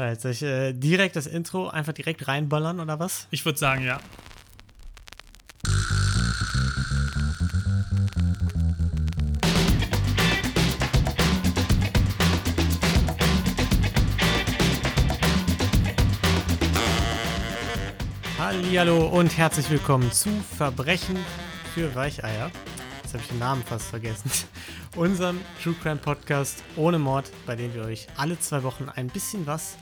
Soll ich äh, direkt das Intro einfach direkt reinballern oder was? Ich würde sagen, ja. Hallo und herzlich willkommen zu Verbrechen für Weicheier. Jetzt habe ich den Namen fast vergessen. Unserem True Crime Podcast ohne Mord, bei dem wir euch alle zwei Wochen ein bisschen was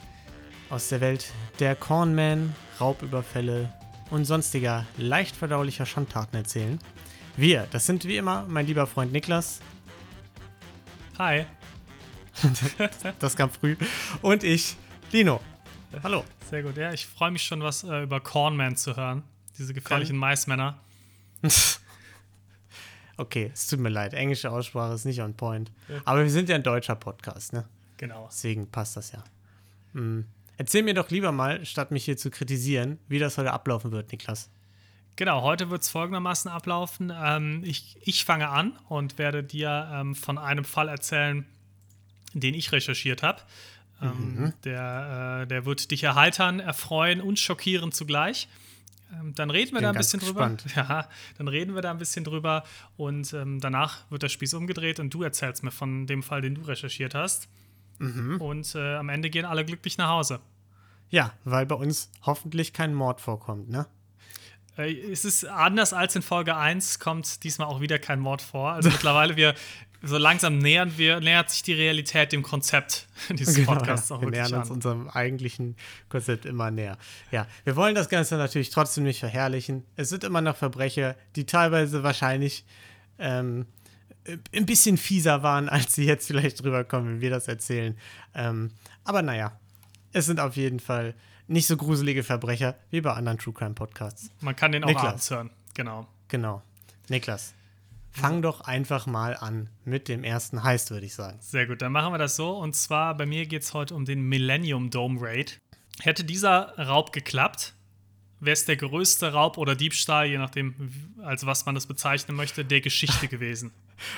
aus der Welt der Cornman, Raubüberfälle und sonstiger leicht verdaulicher Schandtaten erzählen. Wir, das sind wie immer mein lieber Freund Niklas. Hi. das kam früh. Und ich, Lino. Hallo. Sehr gut. Ja, ich freue mich schon, was äh, über Cornman zu hören. Diese gefährlichen Corn Maismänner. okay, es tut mir leid. Englische Aussprache ist nicht on point. Aber wir sind ja ein deutscher Podcast, ne? Genau. Deswegen passt das ja. Mhm. Erzähl mir doch lieber mal, statt mich hier zu kritisieren, wie das heute ablaufen wird, Niklas. Genau, heute wird es folgendermaßen ablaufen. Ähm, ich, ich fange an und werde dir ähm, von einem Fall erzählen, den ich recherchiert habe. Ähm, mhm. der, äh, der wird dich erheitern, erfreuen und schockieren zugleich. Ähm, dann reden wir Bin da ein bisschen gespannt. drüber. Ja, dann reden wir da ein bisschen drüber und ähm, danach wird der Spieß umgedreht und du erzählst mir von dem Fall, den du recherchiert hast. Mhm. Und äh, am Ende gehen alle glücklich nach Hause. Ja, weil bei uns hoffentlich kein Mord vorkommt, ne? Äh, es ist anders als in Folge 1, kommt diesmal auch wieder kein Mord vor. Also mittlerweile, wir so langsam nähern wir, nähert sich die Realität dem Konzept dieses genau, Podcasts auch Wir nähern uns an. unserem eigentlichen Konzept immer näher. Ja, wir wollen das Ganze natürlich trotzdem nicht verherrlichen. Es sind immer noch Verbrecher, die teilweise wahrscheinlich ähm, ein bisschen fieser waren, als sie jetzt vielleicht drüber kommen, wenn wir das erzählen. Ähm, aber naja, es sind auf jeden Fall nicht so gruselige Verbrecher wie bei anderen True Crime Podcasts. Man kann den auch Niklas. abends hören, genau. Genau. Niklas, fang doch einfach mal an mit dem ersten Heist, würde ich sagen. Sehr gut, dann machen wir das so. Und zwar bei mir geht es heute um den Millennium Dome Raid. Hätte dieser Raub geklappt, wäre es der größte Raub oder Diebstahl, je nachdem, als was man das bezeichnen möchte, der Geschichte gewesen.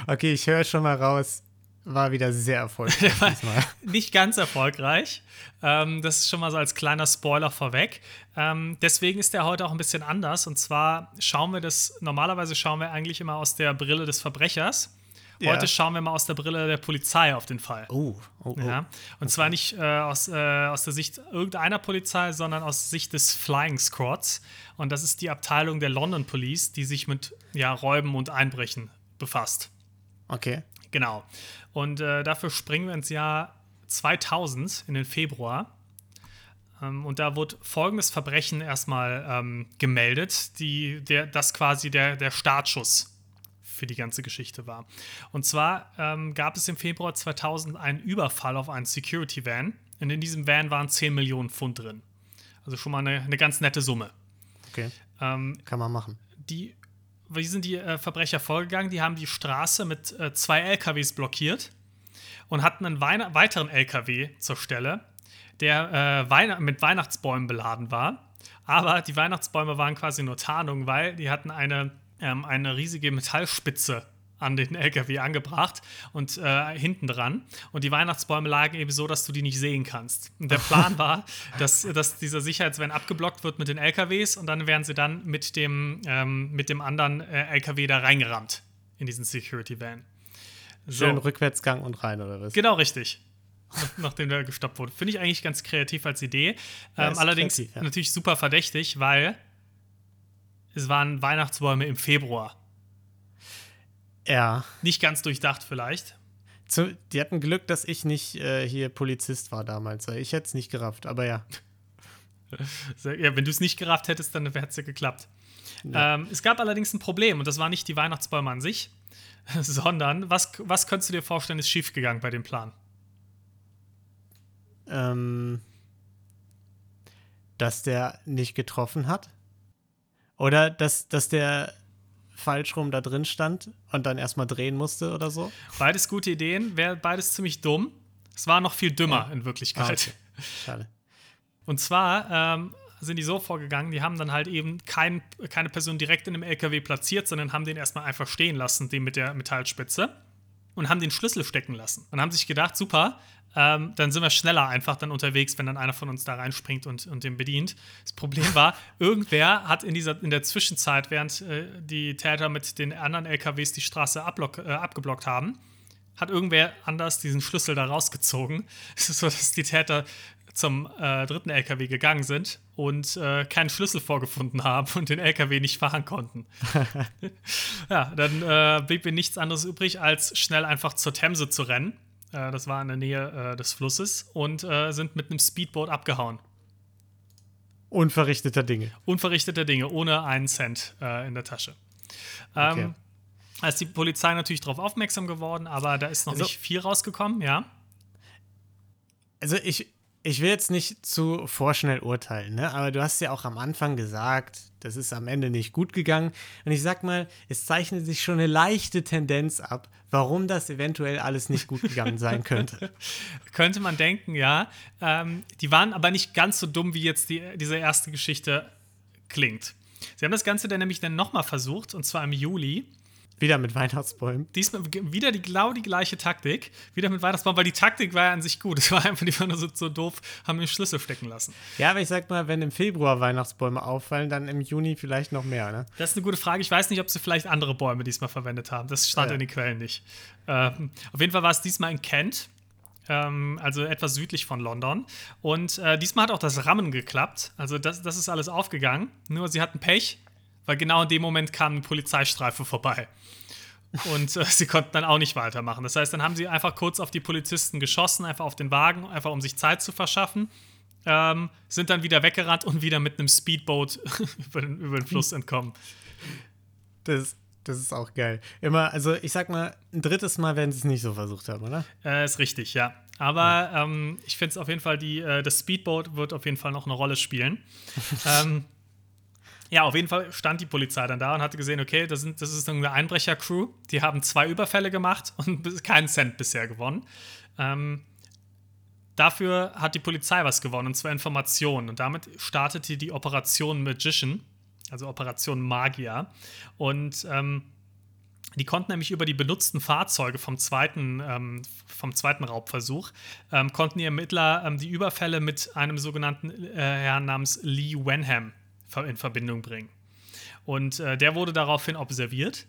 Okay, ich höre schon mal raus, war wieder sehr erfolgreich. Nicht ganz erfolgreich. Ähm, das ist schon mal so als kleiner Spoiler vorweg. Ähm, deswegen ist der heute auch ein bisschen anders. Und zwar schauen wir das, normalerweise schauen wir eigentlich immer aus der Brille des Verbrechers. Heute ja. schauen wir mal aus der Brille der Polizei auf den Fall. Oh, oh, oh. Ja? Und okay. zwar nicht äh, aus, äh, aus der Sicht irgendeiner Polizei, sondern aus Sicht des Flying Squads. Und das ist die Abteilung der London Police, die sich mit ja, Räuben und Einbrechen befasst. Okay. Genau. Und äh, dafür springen wir ins Jahr 2000, in den Februar. Ähm, und da wurde folgendes Verbrechen erstmal ähm, gemeldet, die, der, das quasi der, der Startschuss für die ganze Geschichte war. Und zwar ähm, gab es im Februar 2000 einen Überfall auf einen Security Van. Und in diesem Van waren 10 Millionen Pfund drin. Also schon mal eine, eine ganz nette Summe. Okay. Ähm, Kann man machen. Die wie sind die äh, Verbrecher vorgegangen? Die haben die Straße mit äh, zwei LKWs blockiert und hatten einen Weina weiteren LKW zur Stelle, der äh, Weihn mit Weihnachtsbäumen beladen war. Aber die Weihnachtsbäume waren quasi nur Tarnung, weil die hatten eine, ähm, eine riesige Metallspitze an den LKW angebracht und äh, hinten dran. Und die Weihnachtsbäume lagen eben so, dass du die nicht sehen kannst. Und der Plan war, dass, dass dieser Sicherheitsvan abgeblockt wird mit den LKWs und dann werden sie dann mit dem, ähm, mit dem anderen äh, LKW da reingerammt in diesen Security Van. So. Schön Rückwärtsgang und rein, oder was? Genau, richtig. Nachdem der gestoppt wurde. Finde ich eigentlich ganz kreativ als Idee. Ähm, allerdings kreativ, ja. natürlich super verdächtig, weil es waren Weihnachtsbäume im Februar. Ja. Nicht ganz durchdacht vielleicht. Zu, die hatten Glück, dass ich nicht äh, hier Polizist war damals. Ich hätte es nicht gerafft, aber ja. ja wenn du es nicht gerafft hättest, dann hätte es ja geklappt. Ja. Ähm, es gab allerdings ein Problem und das war nicht die Weihnachtsbäume an sich, sondern was, was könntest du dir vorstellen, ist schiefgegangen bei dem Plan? Ähm, dass der nicht getroffen hat? Oder dass, dass der falsch rum da drin stand und dann erstmal drehen musste oder so. Beides gute Ideen, wäre beides ziemlich dumm. Es war noch viel dümmer ja. in Wirklichkeit. Ah, okay. Schade. Und zwar ähm, sind die so vorgegangen, die haben dann halt eben kein, keine Person direkt in dem LKW platziert, sondern haben den erstmal einfach stehen lassen, den mit der Metallspitze. Und haben den Schlüssel stecken lassen. Und haben sich gedacht, super, ähm, dann sind wir schneller einfach dann unterwegs, wenn dann einer von uns da reinspringt und, und den bedient. Das Problem war, irgendwer hat in, dieser, in der Zwischenzeit, während äh, die Täter mit den anderen LKWs die Straße ablock, äh, abgeblockt haben, hat irgendwer anders diesen Schlüssel da rausgezogen, sodass die Täter zum äh, dritten LKW gegangen sind und äh, keinen Schlüssel vorgefunden haben und den LKW nicht fahren konnten. ja, dann äh, blieb mir nichts anderes übrig, als schnell einfach zur Themse zu rennen. Äh, das war in der Nähe äh, des Flusses und äh, sind mit einem Speedboat abgehauen. Unverrichteter Dinge. Unverrichteter Dinge, ohne einen Cent in der Tasche. Ähm, okay. Da ist die Polizei natürlich darauf aufmerksam geworden, aber da ist noch also, nicht viel rausgekommen, ja. Also ich, ich will jetzt nicht zu vorschnell urteilen, ne? aber du hast ja auch am Anfang gesagt, das ist am Ende nicht gut gegangen. Und ich sag mal, es zeichnet sich schon eine leichte Tendenz ab, warum das eventuell alles nicht gut gegangen sein könnte. könnte man denken, ja. Ähm, die waren aber nicht ganz so dumm, wie jetzt die, diese erste Geschichte klingt. Sie haben das Ganze dann nämlich dann nochmal versucht, und zwar im Juli. Wieder mit Weihnachtsbäumen. Diesmal wieder die, genau die gleiche Taktik. Wieder mit Weihnachtsbäumen, weil die Taktik war ja an sich gut. Es war einfach, die waren nur so, so doof, haben den Schlüssel stecken lassen. Ja, aber ich sag mal, wenn im Februar Weihnachtsbäume auffallen, dann im Juni vielleicht noch mehr, ne? Das ist eine gute Frage. Ich weiß nicht, ob sie vielleicht andere Bäume diesmal verwendet haben. Das stand ja. in den Quellen nicht. Ähm, auf jeden Fall war es diesmal in Kent ähm, also etwas südlich von London. Und äh, diesmal hat auch das Rammen geklappt. Also das, das ist alles aufgegangen. Nur sie hatten Pech weil genau in dem Moment kam eine Polizeistreife vorbei. Und äh, sie konnten dann auch nicht weitermachen. Das heißt, dann haben sie einfach kurz auf die Polizisten geschossen, einfach auf den Wagen, einfach um sich Zeit zu verschaffen. Ähm, sind dann wieder weggerannt und wieder mit einem Speedboat über, den, über den Fluss entkommen. Das, das ist auch geil. Immer, also ich sag mal, ein drittes Mal werden sie es nicht so versucht haben, oder? Äh, ist richtig, ja. Aber ja. Ähm, ich finde es auf jeden Fall, die, äh, das Speedboat wird auf jeden Fall noch eine Rolle spielen. ähm, ja, auf jeden Fall stand die Polizei dann da und hatte gesehen, okay, das, sind, das ist eine Einbrecher-Crew. Die haben zwei Überfälle gemacht und keinen Cent bisher gewonnen. Ähm, dafür hat die Polizei was gewonnen, und zwar Informationen. Und damit startete die Operation Magician, also Operation Magier. Und ähm, die konnten nämlich über die benutzten Fahrzeuge vom zweiten, ähm, vom zweiten Raubversuch, ähm, konnten die Ermittler ähm, die Überfälle mit einem sogenannten äh, Herrn namens Lee Wenham in Verbindung bringen. Und äh, der wurde daraufhin observiert.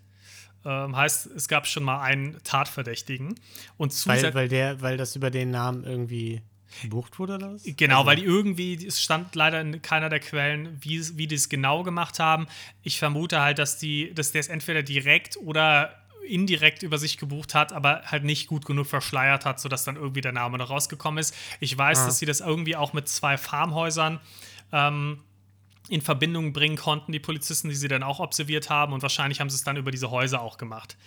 Ähm, heißt, es gab schon mal einen Tatverdächtigen. Und weil, weil, der, weil das über den Namen irgendwie gebucht wurde oder was? Genau, also. weil die irgendwie, es stand leider in keiner der Quellen, wie, wie die es genau gemacht haben. Ich vermute halt, dass die, dass der es entweder direkt oder indirekt über sich gebucht hat, aber halt nicht gut genug verschleiert hat, sodass dann irgendwie der Name noch rausgekommen ist. Ich weiß, ah. dass sie das irgendwie auch mit zwei Farmhäusern ähm, in Verbindung bringen konnten, die Polizisten, die sie dann auch observiert haben. Und wahrscheinlich haben sie es dann über diese Häuser auch gemacht.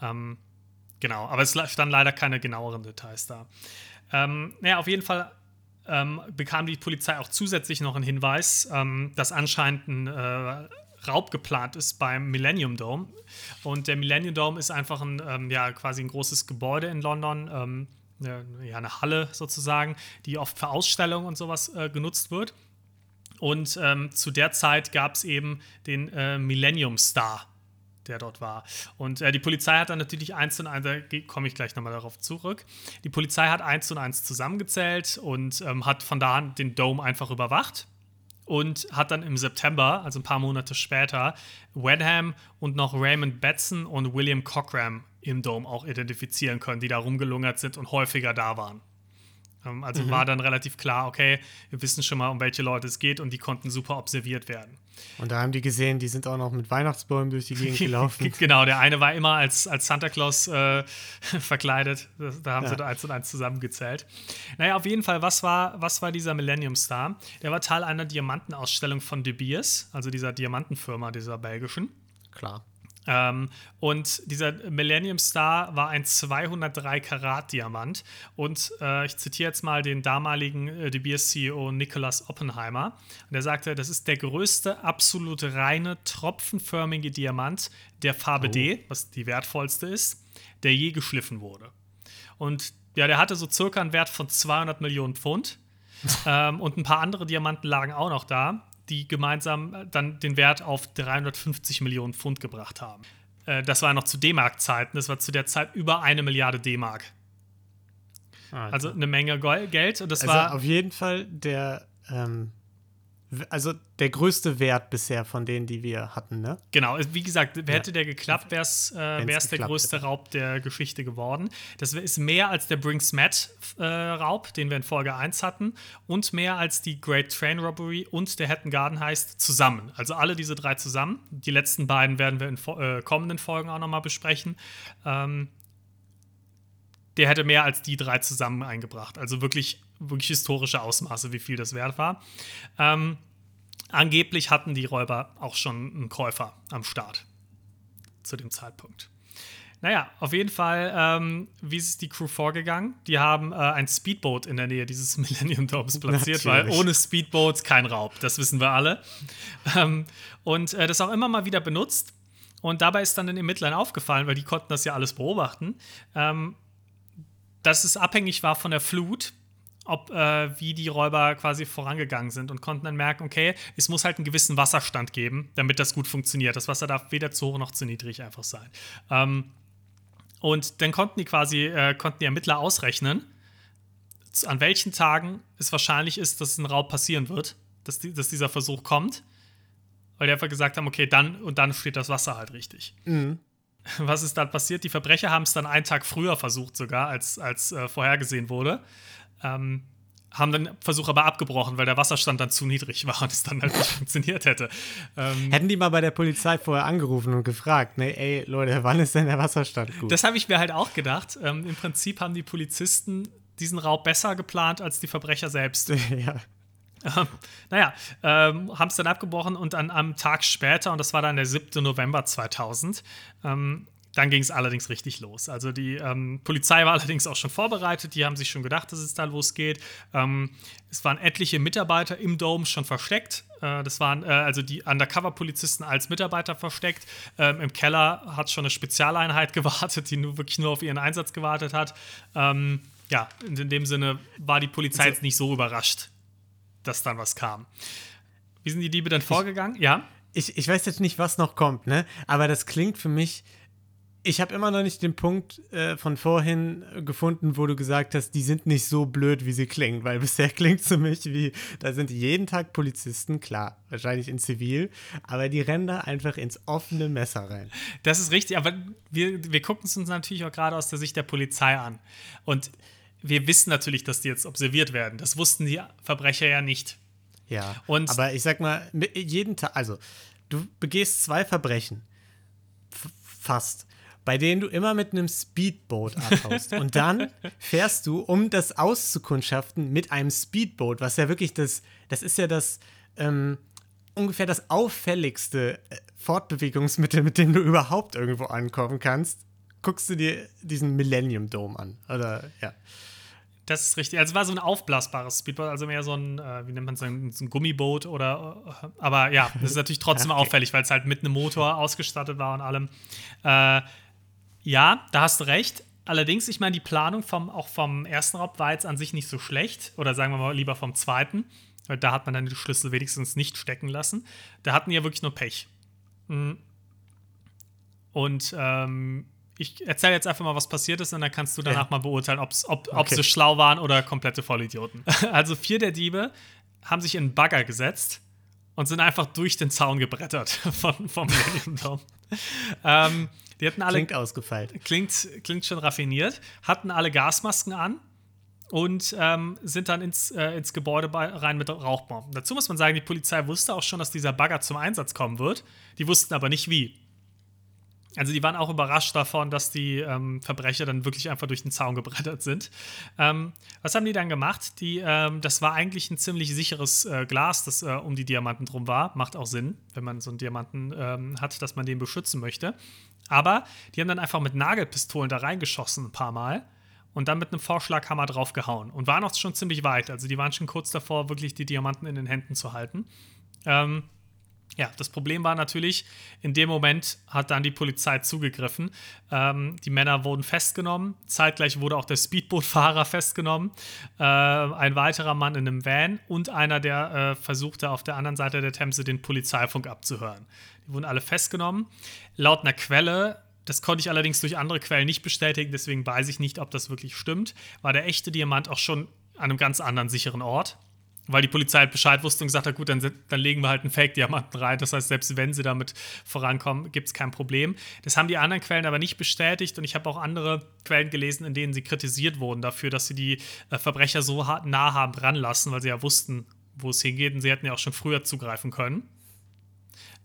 Ähm, genau, aber es standen leider keine genaueren Details da. Ähm, naja, auf jeden Fall ähm, bekam die Polizei auch zusätzlich noch einen Hinweis, ähm, dass anscheinend ein äh, Raub geplant ist beim Millennium Dome. Und der Millennium Dome ist einfach ein, ähm, ja, quasi ein großes Gebäude in London. Ähm, eine, ja, eine Halle sozusagen, die oft für Ausstellungen und sowas äh, genutzt wird. Und ähm, zu der Zeit gab es eben den äh, Millennium Star, der dort war. Und äh, die Polizei hat dann natürlich eins und eins, da komme ich gleich nochmal darauf zurück. Die Polizei hat eins und eins zusammengezählt und ähm, hat von da an den Dome einfach überwacht und hat dann im September, also ein paar Monate später, Wenham und noch Raymond Batson und William Cockram im Dome auch identifizieren können, die da rumgelungert sind und häufiger da waren. Ähm, also mhm. war dann relativ klar, okay, wir wissen schon mal, um welche Leute es geht und die konnten super observiert werden. Und da haben die gesehen, die sind auch noch mit Weihnachtsbäumen durch die Gegend gelaufen. genau, der eine war immer als, als Santa Claus äh, verkleidet. Da haben ja. sie da eins und eins zusammengezählt. Naja, auf jeden Fall, was war, was war dieser Millennium Star? Der war Teil einer Diamantenausstellung von De Beers, also dieser Diamantenfirma, dieser belgischen. Klar. Ähm, und dieser Millennium Star war ein 203 Karat Diamant. Und äh, ich zitiere jetzt mal den damaligen äh, De Beers CEO Nicholas Oppenheimer. Und er sagte, das ist der größte, absolut reine, tropfenförmige Diamant der Farbe oh. D, was die wertvollste ist, der je geschliffen wurde. Und ja, der hatte so circa einen Wert von 200 Millionen Pfund. ähm, und ein paar andere Diamanten lagen auch noch da die gemeinsam äh, dann den Wert auf 350 Millionen Pfund gebracht haben. äh, das war noch zu D-Mark-Zeiten, das war zu der Zeit über eine Milliarde D-Mark. Also eine Menge Geld. Und das also war auf jeden Fall der, ähm, also der größte Wert bisher von denen, die wir hatten, ne? Genau, wie gesagt, hätte der geklappt, wäre es äh, der größte hätte. Raub der Geschichte geworden. Das ist mehr als der Brinks Matt äh, Raub, den wir in Folge 1 hatten, und mehr als die Great Train Robbery und der Hatton Garden heißt zusammen. Also alle diese drei zusammen. Die letzten beiden werden wir in äh, kommenden Folgen auch nochmal besprechen. Ähm, der hätte mehr als die drei zusammen eingebracht. Also wirklich, wirklich historische Ausmaße, wie viel das wert war. Ähm, angeblich hatten die Räuber auch schon einen Käufer am Start zu dem Zeitpunkt. Naja, auf jeden Fall, ähm, wie ist die Crew vorgegangen? Die haben äh, ein Speedboat in der Nähe dieses Millennium Domes platziert, Natürlich. weil ohne Speedboats kein Raub, das wissen wir alle. Ähm, und äh, das auch immer mal wieder benutzt. Und dabei ist dann den Ermittlern aufgefallen, weil die konnten das ja alles beobachten, ähm, dass es abhängig war von der Flut, ob äh, wie die Räuber quasi vorangegangen sind und konnten dann merken, okay, es muss halt einen gewissen Wasserstand geben, damit das gut funktioniert. Das Wasser darf weder zu hoch noch zu niedrig einfach sein. Ähm, und dann konnten die quasi, äh, konnten die Ermittler ausrechnen, an welchen Tagen es wahrscheinlich ist, dass ein Raub passieren wird, dass, die, dass dieser Versuch kommt. Weil die einfach gesagt haben, okay, dann und dann steht das Wasser halt richtig. Mhm. Was ist dann passiert? Die Verbrecher haben es dann einen Tag früher versucht, sogar, als, als äh, vorhergesehen wurde. Ähm, haben den Versuch aber abgebrochen, weil der Wasserstand dann zu niedrig war und es dann halt nicht funktioniert hätte. Ähm, Hätten die mal bei der Polizei vorher angerufen und gefragt, ne, ey Leute, wann ist denn der Wasserstand gut? Das habe ich mir halt auch gedacht. Ähm, Im Prinzip haben die Polizisten diesen Raub besser geplant als die Verbrecher selbst. ja. Ähm, naja, ähm, haben es dann abgebrochen und dann am Tag später, und das war dann der 7. November 2000, ähm, dann ging es allerdings richtig los. Also die ähm, Polizei war allerdings auch schon vorbereitet, die haben sich schon gedacht, dass es da losgeht. Ähm, es waren etliche Mitarbeiter im Dome schon versteckt. Äh, das waren äh, also die Undercover-Polizisten als Mitarbeiter versteckt. Ähm, Im Keller hat schon eine Spezialeinheit gewartet, die nur, wirklich nur auf ihren Einsatz gewartet hat. Ähm, ja, in dem Sinne war die Polizei also, jetzt nicht so überrascht dass dann was kam. Wie sind die Diebe dann vorgegangen? Ich, ja? Ich, ich weiß jetzt nicht, was noch kommt, ne? Aber das klingt für mich. Ich habe immer noch nicht den Punkt äh, von vorhin gefunden, wo du gesagt hast, die sind nicht so blöd, wie sie klingen, weil bisher klingt es für mich wie, da sind jeden Tag Polizisten, klar, wahrscheinlich in Zivil, aber die rennen da einfach ins offene Messer rein. Das ist richtig, aber wir, wir gucken es uns natürlich auch gerade aus der Sicht der Polizei an. Und wir wissen natürlich, dass die jetzt observiert werden. Das wussten die Verbrecher ja nicht. Ja. Und aber ich sag mal, jeden Tag, also du begehst zwei Verbrechen, fast, bei denen du immer mit einem Speedboot abhaust. und dann fährst du, um das auszukundschaften, mit einem Speedboot, was ja wirklich das, das ist ja das, ähm, ungefähr das auffälligste äh, Fortbewegungsmittel, mit dem du überhaupt irgendwo ankommen kannst. Guckst du dir diesen Millennium Dome an, oder ja. Das ist richtig. Also es war so ein aufblasbares Speedboat, also mehr so ein, äh, wie nennt man es, ein, so ein Gummiboot oder, äh, aber ja, das ist natürlich trotzdem okay. auffällig, weil es halt mit einem Motor ausgestattet war und allem. Äh, ja, da hast du recht. Allerdings, ich meine, die Planung vom, auch vom ersten Raub war jetzt an sich nicht so schlecht. Oder sagen wir mal lieber vom zweiten. Weil da hat man dann die Schlüssel wenigstens nicht stecken lassen. Da hatten die ja wirklich nur Pech. Mhm. Und ähm, ich erzähle jetzt einfach mal, was passiert ist und dann kannst du danach ja. mal beurteilen, ob, okay. ob sie schlau waren oder komplette Vollidioten. Also vier der Diebe haben sich in einen Bagger gesetzt und sind einfach durch den Zaun gebrettert von, vom Millennium Dome. ähm, die hatten alle, klingt ausgefeilt. Klingt, klingt schon raffiniert. Hatten alle Gasmasken an und ähm, sind dann ins, äh, ins Gebäude rein mit Rauchbomben. Dazu muss man sagen, die Polizei wusste auch schon, dass dieser Bagger zum Einsatz kommen wird. Die wussten aber nicht wie. Also die waren auch überrascht davon, dass die ähm, Verbrecher dann wirklich einfach durch den Zaun gebrettert sind. Ähm, was haben die dann gemacht? Die, ähm, das war eigentlich ein ziemlich sicheres äh, Glas, das äh, um die Diamanten drum war. Macht auch Sinn, wenn man so einen Diamanten ähm, hat, dass man den beschützen möchte. Aber die haben dann einfach mit Nagelpistolen da reingeschossen ein paar Mal und dann mit einem Vorschlaghammer draufgehauen und waren auch schon ziemlich weit. Also die waren schon kurz davor, wirklich die Diamanten in den Händen zu halten. Ähm, Ja, das Problem war natürlich, in dem Moment hat dann die Polizei zugegriffen. Ähm, die Männer wurden festgenommen. Zeitgleich wurde auch der Speedbootfahrer festgenommen. Äh, ein weiterer Mann in einem Van und einer, der äh, versuchte, auf der anderen Seite der Themse den Polizeifunk abzuhören. Die wurden alle festgenommen. Laut einer Quelle das konnte ich allerdings durch andere Quellen nicht bestätigen, deswegen weiß ich nicht, ob das wirklich stimmt. War der echte Diamant auch schon an einem ganz anderen sicheren Ort? Weil die Polizei halt Bescheid wusste und gesagt hat, gut, dann, dann legen wir halt einen Fake-Diamanten rein. Das heißt, selbst wenn sie damit vorankommen, gibt es kein Problem. Das haben die anderen Quellen aber nicht bestätigt und ich habe auch andere Quellen gelesen, in denen sie kritisiert wurden dafür, dass sie die äh, Verbrecher so hart nah haben ranlassen, weil sie ja wussten, wo es hingeht und sie hätten ja auch schon früher zugreifen können.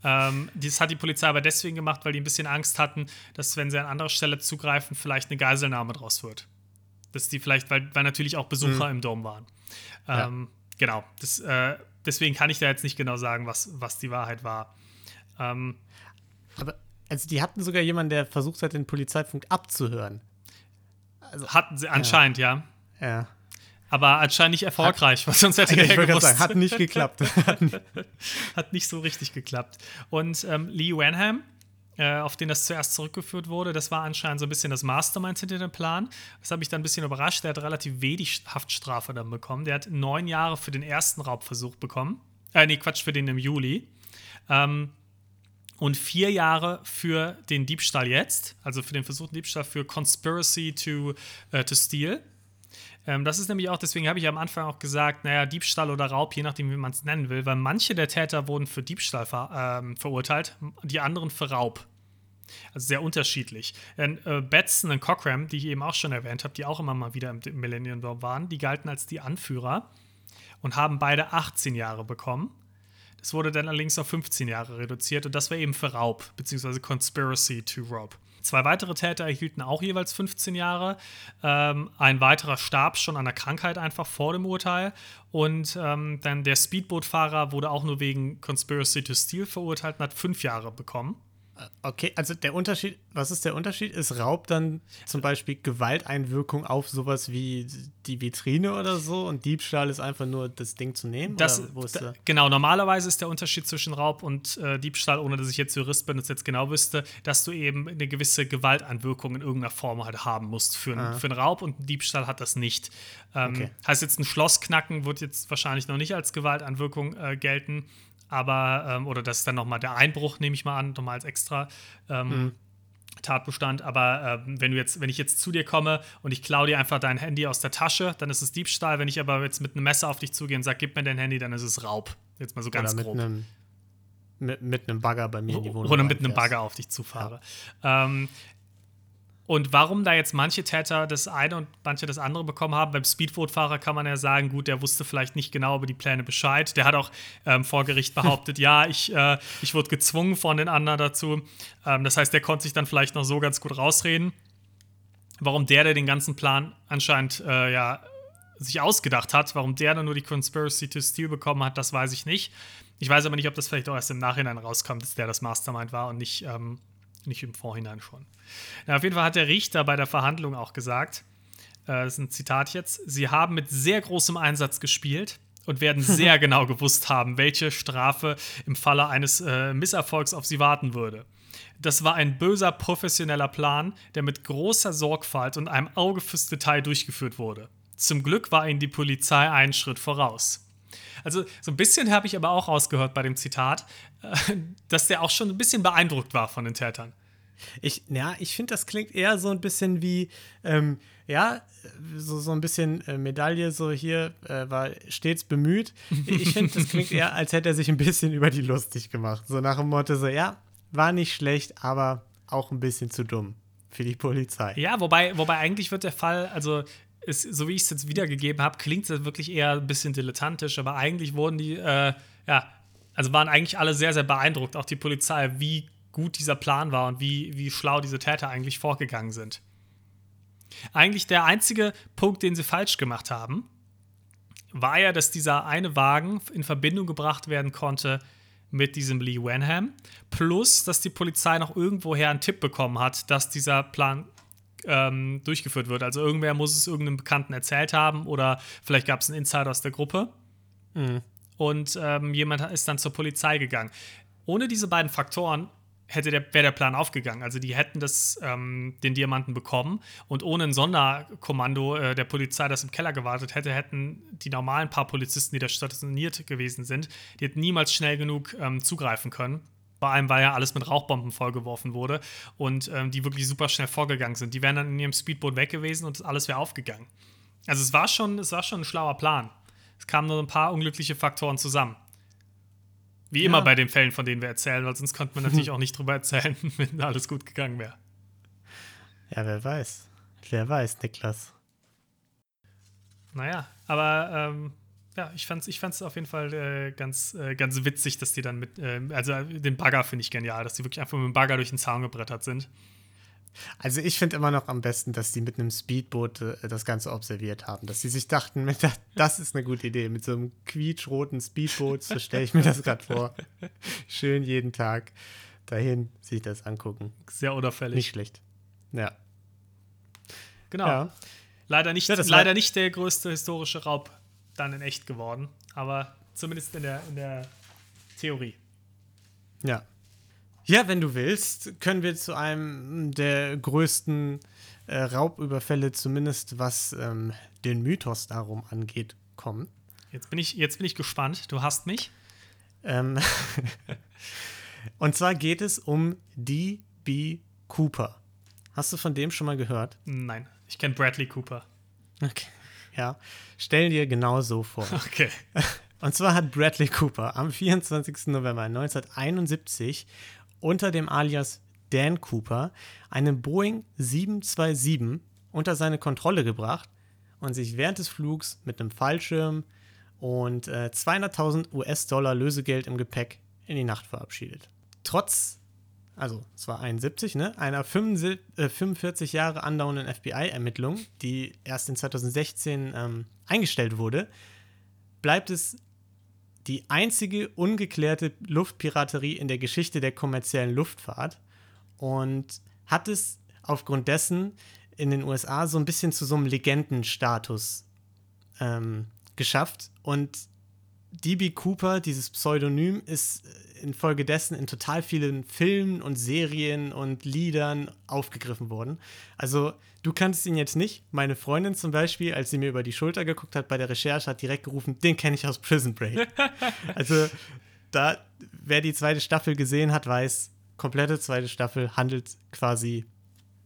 Ähm, das hat die Polizei aber deswegen gemacht, weil die ein bisschen Angst hatten, dass, wenn sie an anderer Stelle zugreifen, vielleicht eine Geiselnahme draus wird. Dass die vielleicht, weil, weil natürlich auch Besucher mhm. im Dom waren. Ähm, ja genau, das, äh, deswegen kann ich da jetzt nicht genau sagen, was, was die Wahrheit war. Ähm, Aber also die hatten sogar jemanden, der versucht hat, den Polizeifunk abzuhören. Also, hatten sie anscheinend, ja. Ja. ja. Aber anscheinend nicht erfolgreich, weil sonst hätte ich gewusst. Sagen, hat nicht geklappt. hat nicht so richtig geklappt. Und ähm, Lee Wenham, auf den das zuerst zurückgeführt wurde. Das war anscheinend so ein bisschen das Mastermind hinter dem Plan. Das hat mich dann ein bisschen überrascht. Der hat relativ wenig Haftstrafe dann bekommen. Der hat neun Jahre für den ersten Raubversuch bekommen. Äh, nee, Quatsch, für den im Juli. Ähm, und vier Jahre für den Diebstahl jetzt, also für den versuchten Diebstahl für Conspiracy to, äh, to Steal. Ähm, das ist nämlich auch, deswegen habe ich am Anfang auch gesagt, naja, Diebstahl oder Raub, je nachdem, wie man es nennen will, weil manche der Täter wurden für Diebstahl ver ähm, verurteilt, die anderen für Raub. Also sehr unterschiedlich. Denn äh, Batson und Cochran, die ich eben auch schon erwähnt habe, die auch immer mal wieder im Millennium Dome waren, die galten als die Anführer und haben beide 18 Jahre bekommen. Das wurde dann allerdings auf 15 Jahre reduziert und das war eben für Raub, beziehungsweise Conspiracy to Rob. Zwei weitere Täter erhielten auch jeweils 15 Jahre. Ähm, ein weiterer starb schon an der Krankheit einfach vor dem Urteil. Und ähm, dann der Speedbootfahrer wurde auch nur wegen Conspiracy to Steal verurteilt und hat fünf Jahre bekommen. Okay, also der Unterschied, was ist der Unterschied? Ist Raub dann zum Beispiel Gewalteinwirkung auf sowas wie die Vitrine oder so und Diebstahl ist einfach nur das Ding zu nehmen? Das, da, genau, normalerweise ist der Unterschied zwischen Raub und äh, Diebstahl, ohne dass ich jetzt Jurist bin und es jetzt genau wüsste, dass du eben eine gewisse Gewalteinwirkung in irgendeiner Form halt haben musst. Für, ah. für einen Raub und ein Diebstahl hat das nicht. Ähm, okay. Heißt jetzt, ein Schloss knacken wird jetzt wahrscheinlich noch nicht als Gewalteinwirkung äh, gelten aber, ähm, oder das ist dann nochmal der Einbruch, nehme ich mal an, nochmal als extra ähm, mhm. Tatbestand. Aber äh, wenn du jetzt, wenn ich jetzt zu dir komme und ich klaue dir einfach dein Handy aus der Tasche, dann ist es Diebstahl. Wenn ich aber jetzt mit einem Messer auf dich zugehe und sage, gib mir dein Handy, dann ist es Raub. Jetzt mal so ganz oder mit grob. Einem, mit, mit einem Bagger bei mir in die Wohnung. Oder mit einem Bagger auf dich zufahre. Ja. Ähm, und warum da jetzt manche Täter das eine und manche das andere bekommen haben, beim Speedboot-Fahrer kann man ja sagen, gut, der wusste vielleicht nicht genau über die Pläne Bescheid. Der hat auch ähm, vor Gericht behauptet, ja, ich, äh, ich wurde gezwungen von den anderen dazu. Ähm, das heißt, der konnte sich dann vielleicht noch so ganz gut rausreden. Warum der, der den ganzen Plan anscheinend äh, ja, sich ausgedacht hat, warum der dann nur die Conspiracy to Steal bekommen hat, das weiß ich nicht. Ich weiß aber nicht, ob das vielleicht auch erst im Nachhinein rauskommt, dass der das Mastermind war und nicht, ähm, nicht im Vorhinein schon. Ja, auf jeden Fall hat der Richter bei der Verhandlung auch gesagt, äh, das ist ein Zitat jetzt, sie haben mit sehr großem Einsatz gespielt und werden sehr genau gewusst haben, welche Strafe im Falle eines äh, Misserfolgs auf sie warten würde. Das war ein böser professioneller Plan, der mit großer Sorgfalt und einem Auge fürs Detail durchgeführt wurde. Zum Glück war ihnen die Polizei einen Schritt voraus. Also so ein bisschen habe ich aber auch rausgehört bei dem Zitat, äh, dass der auch schon ein bisschen beeindruckt war von den Tätern. Ich, ja, ich finde, das klingt eher so ein bisschen wie, ähm, ja, so, so ein bisschen äh, Medaille, so hier äh, war stets bemüht. Ich finde, das klingt eher, als hätte er sich ein bisschen über die lustig gemacht. So nach dem Motto, so, ja, war nicht schlecht, aber auch ein bisschen zu dumm für die Polizei. Ja, wobei, wobei eigentlich wird der Fall, also ist, so wie ich es jetzt wiedergegeben habe, klingt es wirklich eher ein bisschen dilettantisch, aber eigentlich wurden die, äh, ja, also waren eigentlich alle sehr, sehr beeindruckt, auch die Polizei, wie gut dieser Plan war und wie, wie schlau diese Täter eigentlich vorgegangen sind. Eigentlich der einzige Punkt, den sie falsch gemacht haben, war ja, dass dieser eine Wagen in Verbindung gebracht werden konnte mit diesem Lee Wenham, plus dass die Polizei noch irgendwoher einen Tipp bekommen hat, dass dieser Plan ähm, durchgeführt wird. Also irgendwer muss es irgendeinem Bekannten erzählt haben oder vielleicht gab es einen Insider aus der Gruppe. Mhm. Und ähm, jemand ist dann zur Polizei gegangen ohne diese beiden Faktoren hätte der, wäre der Plan aufgegangen. Also die hätten das, ähm, den Diamanten bekommen und ohne ein Sonderkommando äh, der Polizei, das im Keller gewartet hätte, hätten die normalen paar Polizisten, die da stationiert gewesen sind, die hätten niemals schnell genug ähm, zugreifen können. Vor allem, weil ja alles mit Rauchbomben vollgeworfen wurde und ähm, die wirklich super schnell vorgegangen sind. Die wären dann in ihrem Speedboot weg gewesen und alles wäre aufgegangen. Also es war schon, es war schon ein schlauer Plan. Es kamen nur ein paar unglückliche Faktoren zusammen. Wie immer Ja. bei den Fällen, von denen wir erzählen, weil sonst konnte man natürlich auch nicht drüber erzählen, wenn alles gut gegangen wäre. Ja, wer weiß. Wer weiß, Niklas. Naja, aber ähm, ja, ich fand's, ich fand's auf jeden Fall äh, ganz, äh, ganz witzig, dass die dann mit, ähm, also äh, den Bagger finde ich genial, dass die wirklich einfach mit dem Bagger durch den Zaun gebrettert sind. Also ich finde immer noch am besten, dass die mit einem Speedboot äh, das Ganze observiert haben. Dass sie sich dachten, das ist eine gute Idee. Mit so einem quietschroten Speedboot, so stelle ich mir das gerade vor. Schön jeden Tag dahin sich das angucken. Sehr unauffällig. Nicht schlecht. Ja. genau. Ja. Leider, nicht, Ja, leider nicht der größte historische Raub dann in echt geworden, aber zumindest in der, in der Theorie. Ja. Ja, wenn du willst, können wir zu einem der größten äh, Raubüberfälle, zumindest was ähm, den Mythos darum angeht, kommen. Jetzt bin ich, jetzt bin ich gespannt. Du hast mich. Ähm Und zwar geht es um D.B. Cooper. Hast du von dem schon mal gehört? Nein, ich kenne Bradley Cooper. Okay. Ja. Stell dir genau so vor. Okay. Und zwar hat Bradley Cooper am 24. November 1971 unter dem Alias Dan Cooper eine Boeing 727 unter seine Kontrolle gebracht und sich während des Flugs mit einem Fallschirm und äh, 200.000 US-Dollar Lösegeld im Gepäck in die Nacht verabschiedet. Trotz, also es war 71, ne, einer 45, äh, 45 Jahre andauernden FBI-Ermittlung, die erst in 2016 ähm, eingestellt wurde, bleibt es die einzige ungeklärte Luftpiraterie in der Geschichte der kommerziellen Luftfahrt und hat es aufgrund dessen in den USA so ein bisschen zu so einem Legendenstatus ähm, geschafft. Und DB Cooper, dieses Pseudonym, ist infolgedessen in total vielen Filmen und Serien und Liedern aufgegriffen worden. Also, du kannst ihn jetzt nicht. Meine Freundin zum Beispiel, als sie mir über die Schulter geguckt hat bei der Recherche, hat direkt gerufen: Den kenne ich aus Prison Break. also, da, wer die zweite Staffel gesehen hat, weiß, komplette zweite Staffel handelt quasi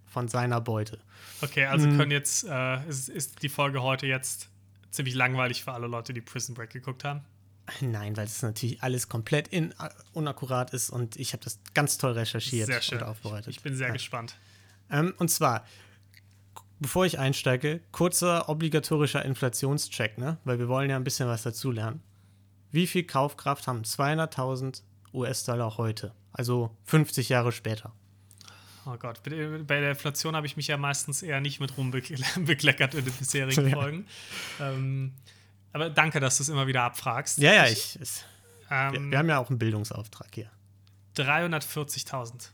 von seiner Beute. Okay, also Mhm. können jetzt, äh, ist, ist die Folge heute jetzt ziemlich langweilig für alle Leute, die Prison Break geguckt haben. Nein, weil es natürlich alles komplett in, unakkurat ist und ich habe das ganz toll recherchiert Sehr schön. und aufbereitet. Ich bin sehr ja. gespannt. Ähm, und zwar, bevor ich einsteige, kurzer obligatorischer Inflationscheck, ne? weil wir wollen ja ein bisschen was dazulernen. Wie viel Kaufkraft haben 200.000 US-Dollar heute? Also 50 Jahre später. Oh Gott, bei der- Inflation habe ich mich ja meistens eher nicht mit Ruhm bekle- bekleckert in den bisherigen Ja. Folgen. Ähm, aber danke, dass du es immer wieder abfragst. Ja, ja, ich, wir, Ähm, wir haben ja auch einen Bildungsauftrag hier. 340.000.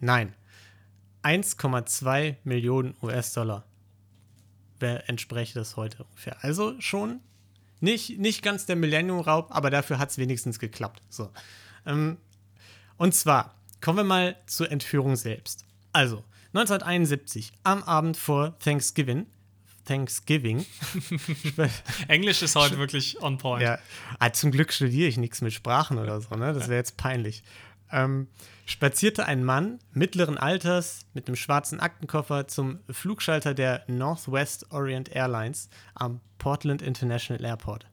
Nein, 1,2 Millionen US-Dollar wer entspräche das heute ungefähr. Also schon nicht, nicht ganz der Millennium-Raub, aber dafür hat es wenigstens geklappt. So. Ähm, und zwar kommen wir mal zur Entführung selbst. Also, 1971, am Abend vor Thanksgiving, Thanksgiving, Englisch ist heute wirklich on point. ja, ah, zum Glück studiere ich nichts mit Sprachen oder so, ne? Das wäre jetzt peinlich. Ähm, spazierte ein Mann mittleren Alters mit einem schwarzen Aktenkoffer zum Flugschalter der Northwest Orient Airlines am Portland International Airport.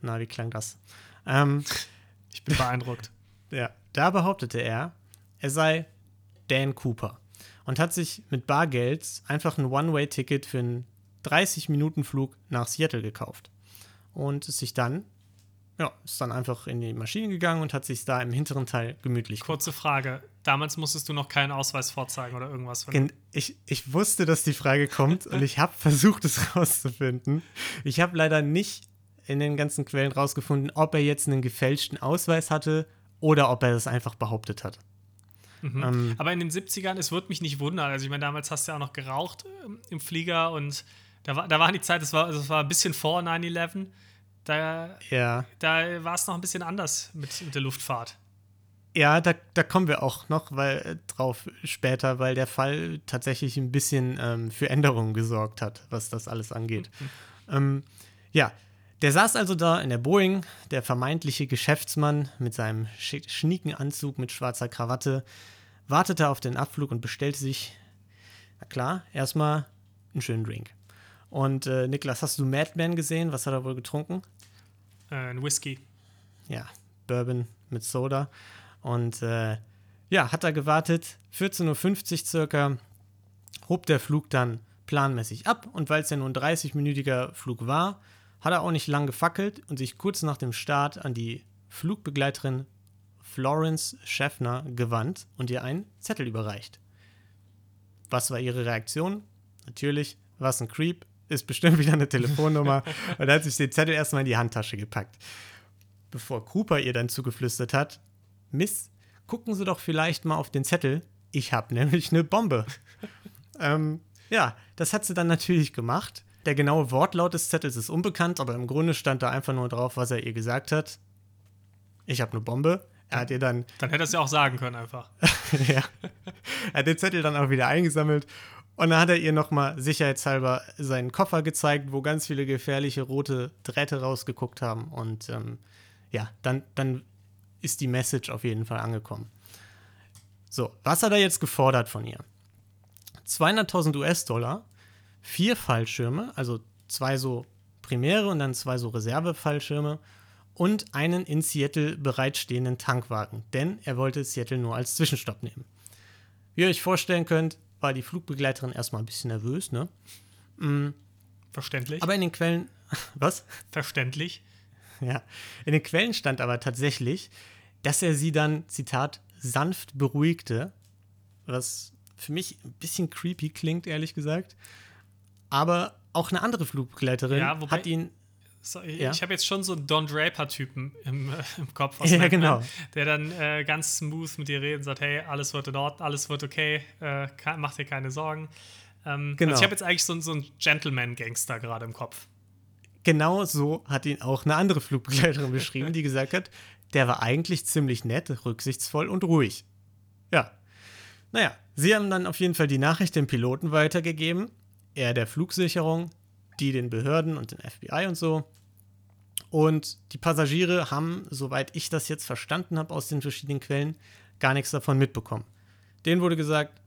Na, wie klang das? Ähm, Ich bin beeindruckt. ja, da behauptete er, er sei Dan Cooper und hat sich mit Bargeld einfach ein One-Way-Ticket für einen 30-Minuten-Flug nach Seattle gekauft. Und ist sich dann, ja, ist dann einfach in die Maschine gegangen und hat sich da im hinteren Teil gemütlich Kurze Frage. Damals musstest du noch keinen Ausweis vorzeigen oder irgendwas. Ich, ich wusste, dass die Frage kommt und ich habe versucht, es rauszufinden. Ich habe leider nicht in den ganzen Quellen rausgefunden, ob er jetzt einen gefälschten Ausweis hatte oder ob er das einfach behauptet hat. Mhm. Ähm, Aber in den 70ern, es würde mich nicht wundern. Also, ich meine, damals hast du ja auch noch geraucht ähm, im Flieger und da war, da war die Zeit, das war, das war ein bisschen vor 9-11. Da, ja, da war es noch ein bisschen anders mit, mit der Luftfahrt. Ja, da, da kommen wir auch noch weil, äh, drauf später, weil der Fall tatsächlich ein bisschen ähm, für Änderungen gesorgt hat, was das alles angeht. ähm, ja, der saß also da in der Boeing, der vermeintliche Geschäftsmann mit seinem schnieken Anzug mit schwarzer Krawatte, wartete auf den Abflug und bestellte sich, na klar, erstmal einen schönen Drink. Und äh, Niklas, hast du Madman gesehen? Was hat er wohl getrunken? Äh, ein Whisky. Ja, Bourbon mit Soda. Und äh, ja, hat er gewartet. 14.50 Uhr circa hob der Flug dann planmäßig ab. Und weil es ja nur ein 30-minütiger Flug war, hat er auch nicht lang gefackelt und sich kurz nach dem Start an die Flugbegleiterin Florence Schäffner gewandt und ihr einen Zettel überreicht. Was war ihre Reaktion? Natürlich, was ein Creep, ist bestimmt wieder eine Telefonnummer und hat sich den Zettel erstmal in die Handtasche gepackt. Bevor Cooper ihr dann zugeflüstert hat, Miss, gucken Sie doch vielleicht mal auf den Zettel. Ich habe nämlich eine Bombe. ähm, ja, das hat sie dann natürlich gemacht. Der genaue Wortlaut des Zettels ist unbekannt, aber im Grunde stand da einfach nur drauf, was er ihr gesagt hat. Ich habe eine Bombe. Er hat ihr dann. Dann hätte er es ja auch sagen können, einfach. ja. Er hat den Zettel dann auch wieder eingesammelt und dann hat er ihr nochmal sicherheitshalber seinen Koffer gezeigt, wo ganz viele gefährliche rote Drähte rausgeguckt haben. Und ähm, ja, dann, dann ist die Message auf jeden Fall angekommen. So, was hat er jetzt gefordert von ihr? 200.000 US-Dollar, vier Fallschirme, also zwei so primäre und dann zwei so Reservefallschirme und einen in Seattle bereitstehenden Tankwagen, denn er wollte Seattle nur als Zwischenstopp nehmen. Wie ihr euch vorstellen könnt, war die Flugbegleiterin erstmal ein bisschen nervös, ne? Mhm. Verständlich. Aber in den Quellen. Was? Verständlich. Ja. In den Quellen stand aber tatsächlich, dass er sie dann, Zitat, sanft beruhigte, was für mich ein bisschen creepy klingt, ehrlich gesagt. Aber auch eine andere Flugbegleiterin ja, wobei, hat ihn. So, ja. Ich habe jetzt schon so einen Don Draper-Typen im, äh, im Kopf, ja, genau. der dann äh, ganz smooth mit dir redet und sagt: Hey, alles wird in Ordnung, alles wird okay, äh, mach dir keine Sorgen. Ähm, genau. Also ich habe jetzt eigentlich so, so einen Gentleman-Gangster gerade im Kopf. Genau so hat ihn auch eine andere Flugbegleiterin beschrieben, die gesagt hat, der war eigentlich ziemlich nett, rücksichtsvoll und ruhig. Ja. Naja, sie haben dann auf jeden Fall die Nachricht dem Piloten weitergegeben, er der Flugsicherung, die den Behörden und den FBI und so. Und die Passagiere haben, soweit ich das jetzt verstanden habe aus den verschiedenen Quellen, gar nichts davon mitbekommen. Denen wurde gesagt,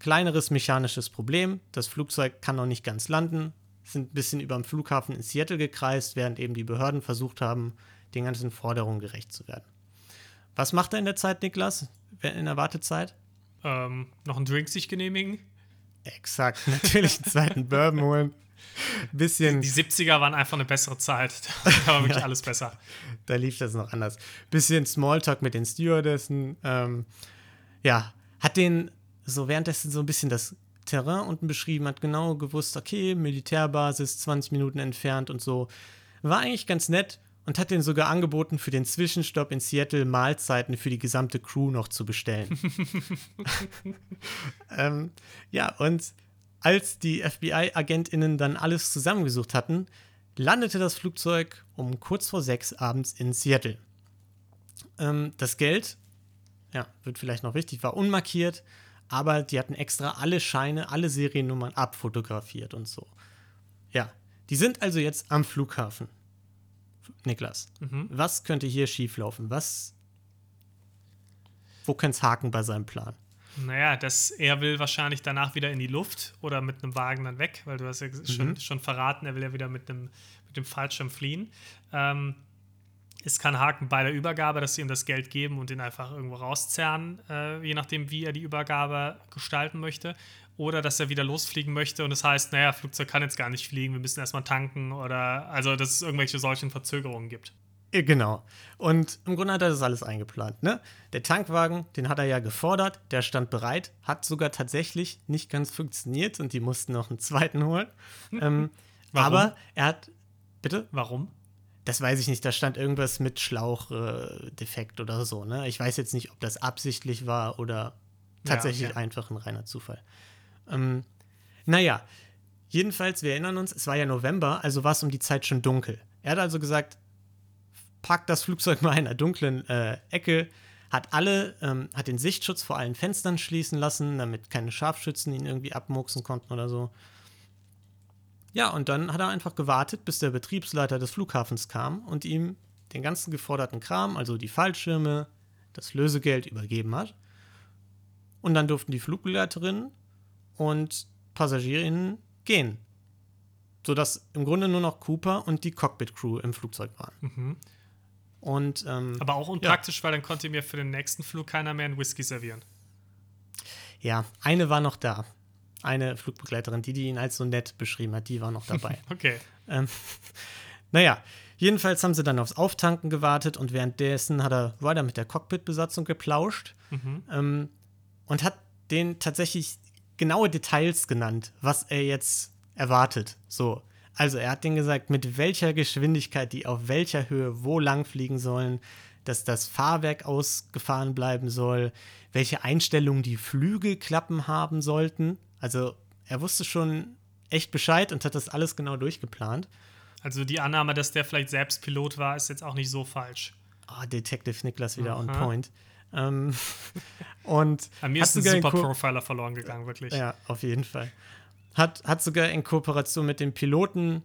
kleineres mechanisches Problem, das Flugzeug kann noch nicht ganz landen, sind ein bisschen über dem Flughafen in Seattle gekreist, während eben die Behörden versucht haben, den ganzen Forderungen gerecht zu werden. Was macht er in der Zeit, Niklas? In der Wartezeit? Ähm, noch einen Drink sich genehmigen. Exakt, natürlich einen zweiten Bourbon holen. Bisschen. Die, die 70er waren einfach eine bessere Zeit. Da war wirklich ja, alles besser. Da lief das noch anders. Bisschen Smalltalk mit den Stewardessen. Ähm, ja, hat den so währenddessen so ein bisschen das Terrain unten beschrieben, hat genau gewusst, okay, Militärbasis 20 Minuten entfernt und so. War eigentlich ganz nett und hat den sogar angeboten, für den Zwischenstopp in Seattle Mahlzeiten für die gesamte Crew noch zu bestellen. ähm, ja, und als die FBI-AgentInnen dann alles zusammengesucht hatten, landete das Flugzeug um kurz vor sechs abends in Seattle. Ähm, das Geld, ja, wird vielleicht noch wichtig, war unmarkiert, aber die hatten extra alle Scheine, alle Seriennummern abfotografiert und so. Ja, die sind also jetzt am Flughafen. Niklas, mhm. was könnte hier schieflaufen? Was, wo könnte es haken bei seinem Plan? Naja, das, er will wahrscheinlich danach wieder in die Luft oder mit einem Wagen dann weg, weil du hast ja mhm. schon, schon verraten, er will ja wieder mit, einem, mit dem Fallschirm fliehen. Ähm, es kann haken bei der Übergabe, dass sie ihm das Geld geben und ihn einfach irgendwo rauszerren, äh, je nachdem, wie er die Übergabe gestalten möchte. Oder dass er wieder losfliegen möchte und das heißt, naja, Flugzeug kann jetzt gar nicht fliegen, wir müssen erstmal tanken oder also, dass es irgendwelche solchen Verzögerungen gibt. Genau. Und im Grunde hat er das alles eingeplant. Ne? Der Tankwagen, den hat er ja gefordert, der stand bereit, hat sogar tatsächlich nicht ganz funktioniert und die mussten noch einen zweiten holen. ähm, aber er hat. Bitte? Warum? Das weiß ich nicht, da stand irgendwas mit Schlauchdefekt äh, oder so. Ne? Ich weiß jetzt nicht, ob das absichtlich war oder tatsächlich ja, okay. einfach ein reiner Zufall. Ähm, naja, jedenfalls, wir erinnern uns, es war ja November, also war es um die Zeit schon dunkel. Er hat also gesagt, parkt das Flugzeug mal in einer dunklen äh, Ecke, hat alle, ähm, hat den Sichtschutz vor allen Fenstern schließen lassen, damit keine Scharfschützen ihn irgendwie abmurksen konnten oder so. Ja, und dann hat er einfach gewartet, bis der Betriebsleiter des Flughafens kam und ihm den ganzen geforderten Kram, also die Fallschirme, das Lösegeld übergeben hat. Und dann durften die Flugbegleiterinnen und Passagierinnen gehen. Sodass im Grunde nur noch Cooper und die Cockpit-Crew im Flugzeug waren. Mhm. Und, ähm, Aber auch unpraktisch, weil dann konnte mir für den nächsten Flug keiner mehr einen Whisky servieren. ja, eine war noch da. Eine Flugbegleiterin, die, die ihn als so nett beschrieben hat, die war noch dabei. Okay. Ähm, naja, jedenfalls haben sie dann aufs Auftanken gewartet und währenddessen hat er weiter mit der Cockpit-Besatzung geplauscht Mhm. ähm, und hat denen tatsächlich genaue Details genannt, was er jetzt erwartet. So. Also er hat denen gesagt, mit welcher Geschwindigkeit die auf welcher Höhe wo lang fliegen sollen, dass das Fahrwerk ausgefahren bleiben soll, welche Einstellungen die Flügelklappen haben sollten. Also er wusste schon echt Bescheid und hat das alles genau durchgeplant. Also die Annahme, dass der vielleicht selbst Pilot war, ist jetzt auch nicht so falsch. Ah, Detective Niklas wieder on Aha. point. Ähm, und An mir ist ein super Profiler verloren gegangen, wirklich. Ja, auf jeden Fall. Hat, hat sogar in Kooperation mit dem Piloten,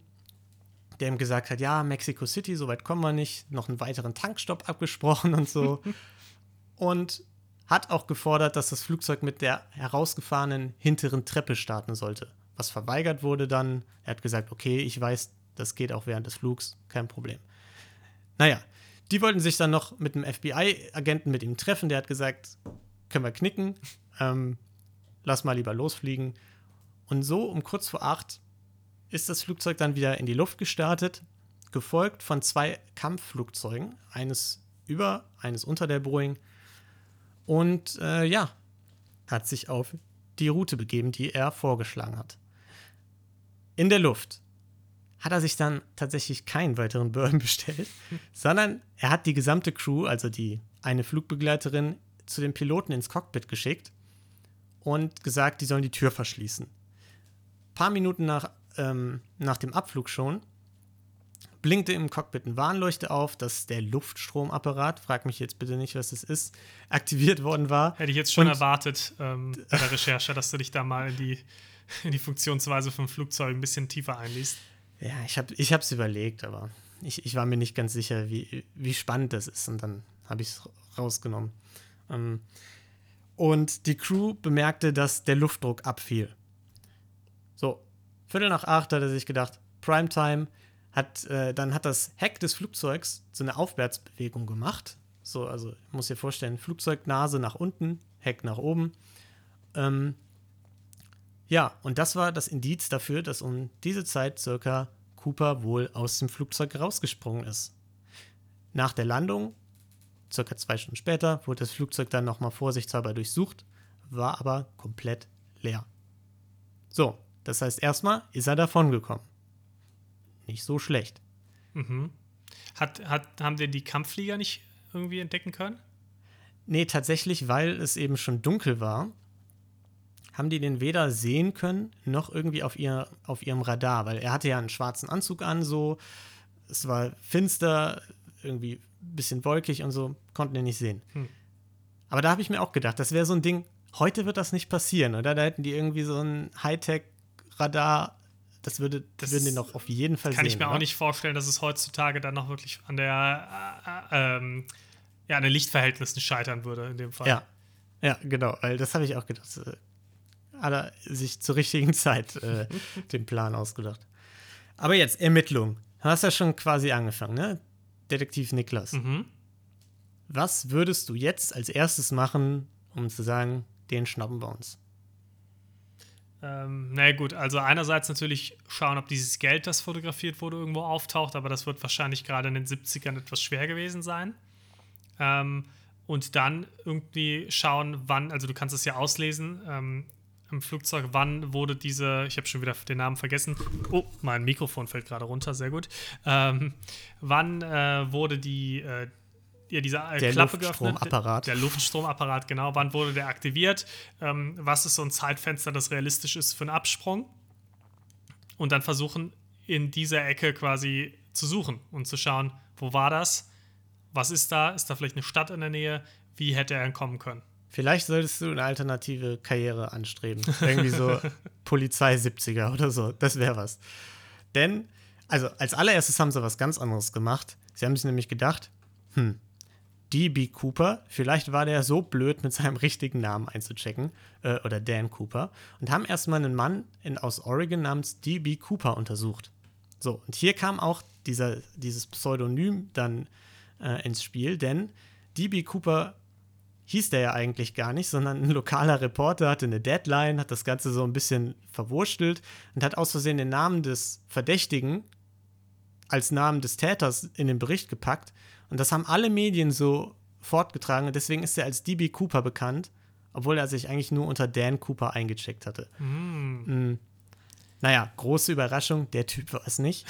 der ihm gesagt hat, ja, Mexico City, so weit kommen wir nicht, noch einen weiteren Tankstopp abgesprochen und so. und hat auch gefordert, dass das Flugzeug mit der herausgefahrenen hinteren Treppe starten sollte. Was verweigert wurde dann. Er hat gesagt, okay, ich weiß, das geht auch während des Flugs, kein Problem. Naja, die wollten sich dann noch mit einem FBI-Agenten mit ihm treffen. Der hat gesagt, können wir knicken, ähm, lass mal lieber losfliegen. Und so um kurz vor acht ist das Flugzeug dann wieder in die Luft gestartet, gefolgt von zwei Kampfflugzeugen, eines über, eines unter der Boeing. Und äh, ja, hat sich auf die Route begeben, die er vorgeschlagen hat. In der Luft hat er sich dann tatsächlich keinen weiteren Bourbon bestellt, sondern er hat die gesamte Crew, also die eine Flugbegleiterin, zu den Piloten ins Cockpit geschickt und gesagt, die sollen die Tür verschließen. Paar Minuten nach, ähm, nach dem Abflug schon blinkte im Cockpit ein Warnleuchte auf, dass der Luftstromapparat, frag mich jetzt bitte nicht, was das ist, aktiviert worden war. Hätte ich jetzt schon Und- erwartet ähm, bei der Recherche, dass du dich da mal in die, in die Funktionsweise vom Flugzeug ein bisschen tiefer einliest. Ja, ich habe ich es überlegt, aber ich, ich war mir nicht ganz sicher, wie, wie spannend das ist. Und dann habe ich es rausgenommen. Ähm, und die Crew bemerkte, dass der Luftdruck abfiel. So, Viertel nach acht hat er sich gedacht, Primetime, hat, äh, dann hat das Heck des Flugzeugs so eine Aufwärtsbewegung gemacht. So, also, ich muss dir vorstellen, Flugzeugnase nach unten, Heck nach oben. Ähm, ja, und das war das Indiz dafür, dass um diese Zeit circa Cooper wohl aus dem Flugzeug rausgesprungen ist. Nach der Landung, circa zwei Stunden später, wurde das Flugzeug dann nochmal vorsichtshalber durchsucht, war aber komplett leer. So, das heißt, erstmal ist er davongekommen. Nicht so schlecht. Mhm. Hat, hat, haben wir die Kampfflieger nicht irgendwie entdecken können? Nee, tatsächlich, weil es eben schon dunkel war, haben die den weder sehen können, noch irgendwie auf, ihr, auf ihrem Radar, weil er hatte ja einen schwarzen Anzug an, so. Es war finster, irgendwie ein bisschen wolkig und so, konnten ihn nicht sehen. Hm. Aber da habe ich mir auch gedacht, das wäre so ein Ding, heute wird das nicht passieren, oder? Da hätten die irgendwie so ein Hightech-Radar, das würde, Das würden die ist- noch auf jeden Fall Kann sehen. ich mir auch oder? nicht vorstellen, dass es heutzutage dann noch wirklich an der äh, äh, ähm, ja, an den Lichtverhältnissen scheitern würde in dem Fall. Ja, ja, genau, weil das habe ich auch gedacht. Äh, Hat er sich zur richtigen Zeit äh, den Plan ausgedacht. Aber jetzt Ermittlung. Du hast ja schon quasi angefangen, ne? Detektiv Niklas. Mhm. Was würdest du jetzt als erstes machen, um zu sagen, den schnappen wir uns? Ähm, na ja, gut, also einerseits natürlich schauen, ob dieses Geld, das fotografiert wurde, irgendwo auftaucht, aber das wird wahrscheinlich gerade in den 70ern etwas schwer gewesen sein. Ähm, und dann irgendwie schauen, wann, also du kannst es ja auslesen ähm, im Flugzeug, wann wurde diese, ich habe schon wieder den Namen vergessen, oh, mein Mikrofon fällt gerade runter, sehr gut. Ähm, wann äh, wurde die, äh, ja, diese äh, Der Klappe Luftstromapparat. geöffnet? Der Luftstromapparat, genau. Wann wurde der aktiviert? Ähm, was ist so ein Zeitfenster, das realistisch ist für einen Absprung? Und dann versuchen, in dieser Ecke quasi zu suchen und zu schauen, wo war das? Was ist da? Ist da vielleicht eine Stadt in der Nähe? wie hätte er entkommen können. Vielleicht solltest du eine alternative Karriere anstreben. Irgendwie so Polizei 70er oder so. Das wäre was. Denn, also als allererstes haben sie was ganz anderes gemacht. Sie haben sich nämlich gedacht, hm, DB Cooper, vielleicht war der so blöd, mit seinem richtigen Namen einzuchecken, äh, oder Dan Cooper, und haben erstmal einen Mann in, aus Oregon namens DB Cooper untersucht. So, und hier kam auch dieser, dieses Pseudonym dann äh, ins Spiel, denn DB Cooper hieß der ja eigentlich gar nicht, sondern ein lokaler Reporter hatte eine Deadline, hat das Ganze so ein bisschen verwurstelt und hat aus Versehen den Namen des Verdächtigen als Namen des Täters in den Bericht gepackt. Und das haben alle Medien so fortgetragen und deswegen ist er als DB Cooper bekannt, obwohl er sich eigentlich nur unter Dan Cooper eingecheckt hatte. Mm. Mm. Naja, große Überraschung, der Typ war es nicht.